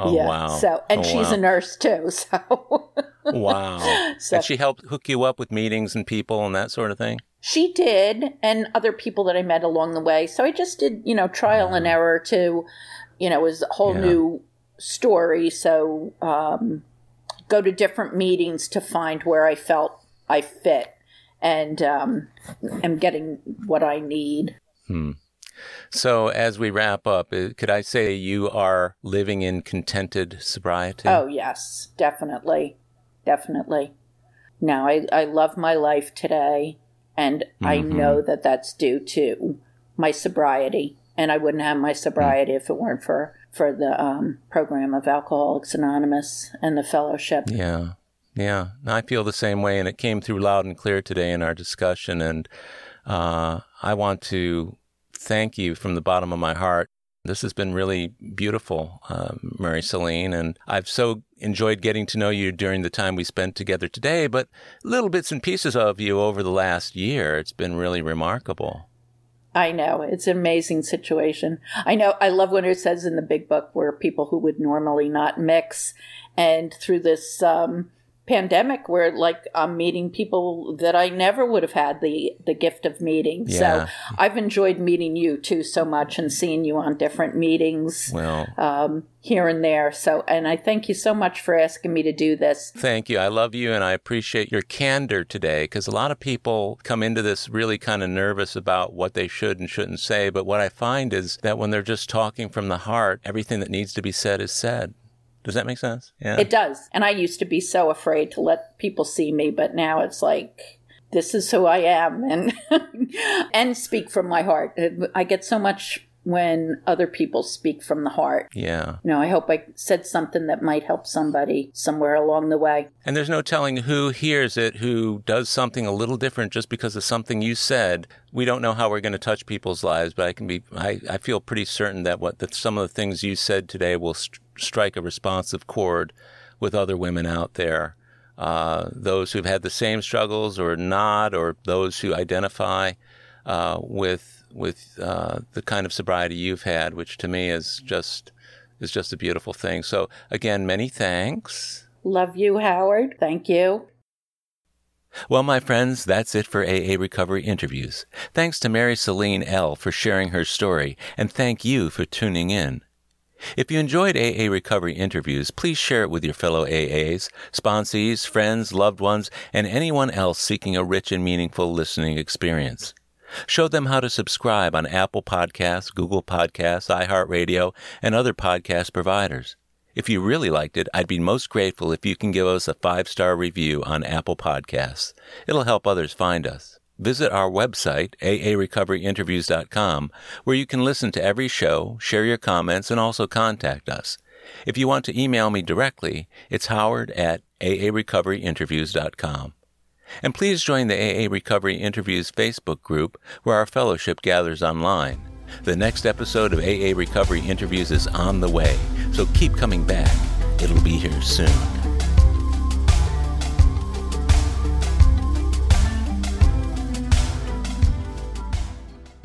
[SPEAKER 1] Oh,
[SPEAKER 2] yeah,
[SPEAKER 1] wow.
[SPEAKER 2] so and
[SPEAKER 1] Oh,
[SPEAKER 2] she's
[SPEAKER 1] wow.
[SPEAKER 2] a nurse too, so
[SPEAKER 1] Wow.
[SPEAKER 2] So-
[SPEAKER 1] and she helped hook you up with meetings and people and that sort of thing?
[SPEAKER 2] She did, and other people that I met along the way. So I just did, you know, trial and error to, you know, it was a whole
[SPEAKER 1] Yeah.
[SPEAKER 2] new story. So um, go to different meetings to find where I felt I fit and um, am getting what I need.
[SPEAKER 1] Hmm. So, as we wrap up, uh, could I say you are living in contented sobriety?
[SPEAKER 2] Oh, yes, definitely. Definitely. Now, I, I love my life today, and mm-hmm. I know that that's due to my sobriety. And I wouldn't have my sobriety mm-hmm. if it weren't for, for the um, program of Alcoholics Anonymous and the fellowship.
[SPEAKER 1] Yeah. Yeah. I feel the same way, and it came through loud and clear today in our discussion. And uh, I want to thank you from the bottom of my heart. This has been really beautiful, uh, Mary Celine, and I've so enjoyed getting to know you during the time we spent together today, but little bits and pieces of you over the last year. It's been really remarkable.
[SPEAKER 2] I know. It's an amazing situation. I know. I love when it says in the big book where people who would normally not mix, and through this um, pandemic where like I'm meeting people that I never would have had the the gift of meeting. Yeah. So I've enjoyed meeting you too so much and seeing you on different meetings. Well, um, here and there. So, and I thank you so much for asking me to do this.
[SPEAKER 1] Thank you. I love you and I appreciate your candor today because a lot of people come into this really kind of nervous about what they should and shouldn't say. But what I find is that when they're just talking from the heart, everything that needs to be said is said. Does that make sense?
[SPEAKER 2] Yeah. It does. And I used to be so afraid to let people see me, but now it's like this is who I am and and speak from my heart. I get so much when other people speak from the heart.
[SPEAKER 1] Yeah.
[SPEAKER 2] You know, I hope I said something that might help somebody somewhere along the way.
[SPEAKER 1] And there's no telling who hears it, who does something a little different just because of something you said. We don't know how we're going to touch people's lives, but I can be, I, I feel pretty certain that what that some of the things you said today will st- strike a responsive chord with other women out there. Uh, those who've had the same struggles or not, or those who identify uh, with with uh, the kind of sobriety you've had, which to me is just is just a beautiful thing. So again, many thanks.
[SPEAKER 2] Love you, Howard. Thank you.
[SPEAKER 1] Well, my friends, that's it for AA Recovery Interviews. Thanks to Mary Celine L. for sharing her story, and thank you for tuning in. If you enjoyed AA Recovery interviews, please share it with your fellow AAs, sponsees, friends, loved ones, and anyone else seeking a rich and meaningful listening experience. Show them how to subscribe on Apple Podcasts, Google Podcasts, iHeartRadio, and other podcast providers. If you really liked it, I'd be most grateful if you can give us a five star review on Apple Podcasts. It'll help others find us. Visit our website, aarecoveryinterviews.com, where you can listen to every show, share your comments, and also contact us. If you want to email me directly, it's howard at aarecoveryinterviews.com. And please join the AA Recovery Interviews Facebook group where our fellowship gathers online. The next episode of AA Recovery Interviews is on the way, so keep coming back. It'll be here soon.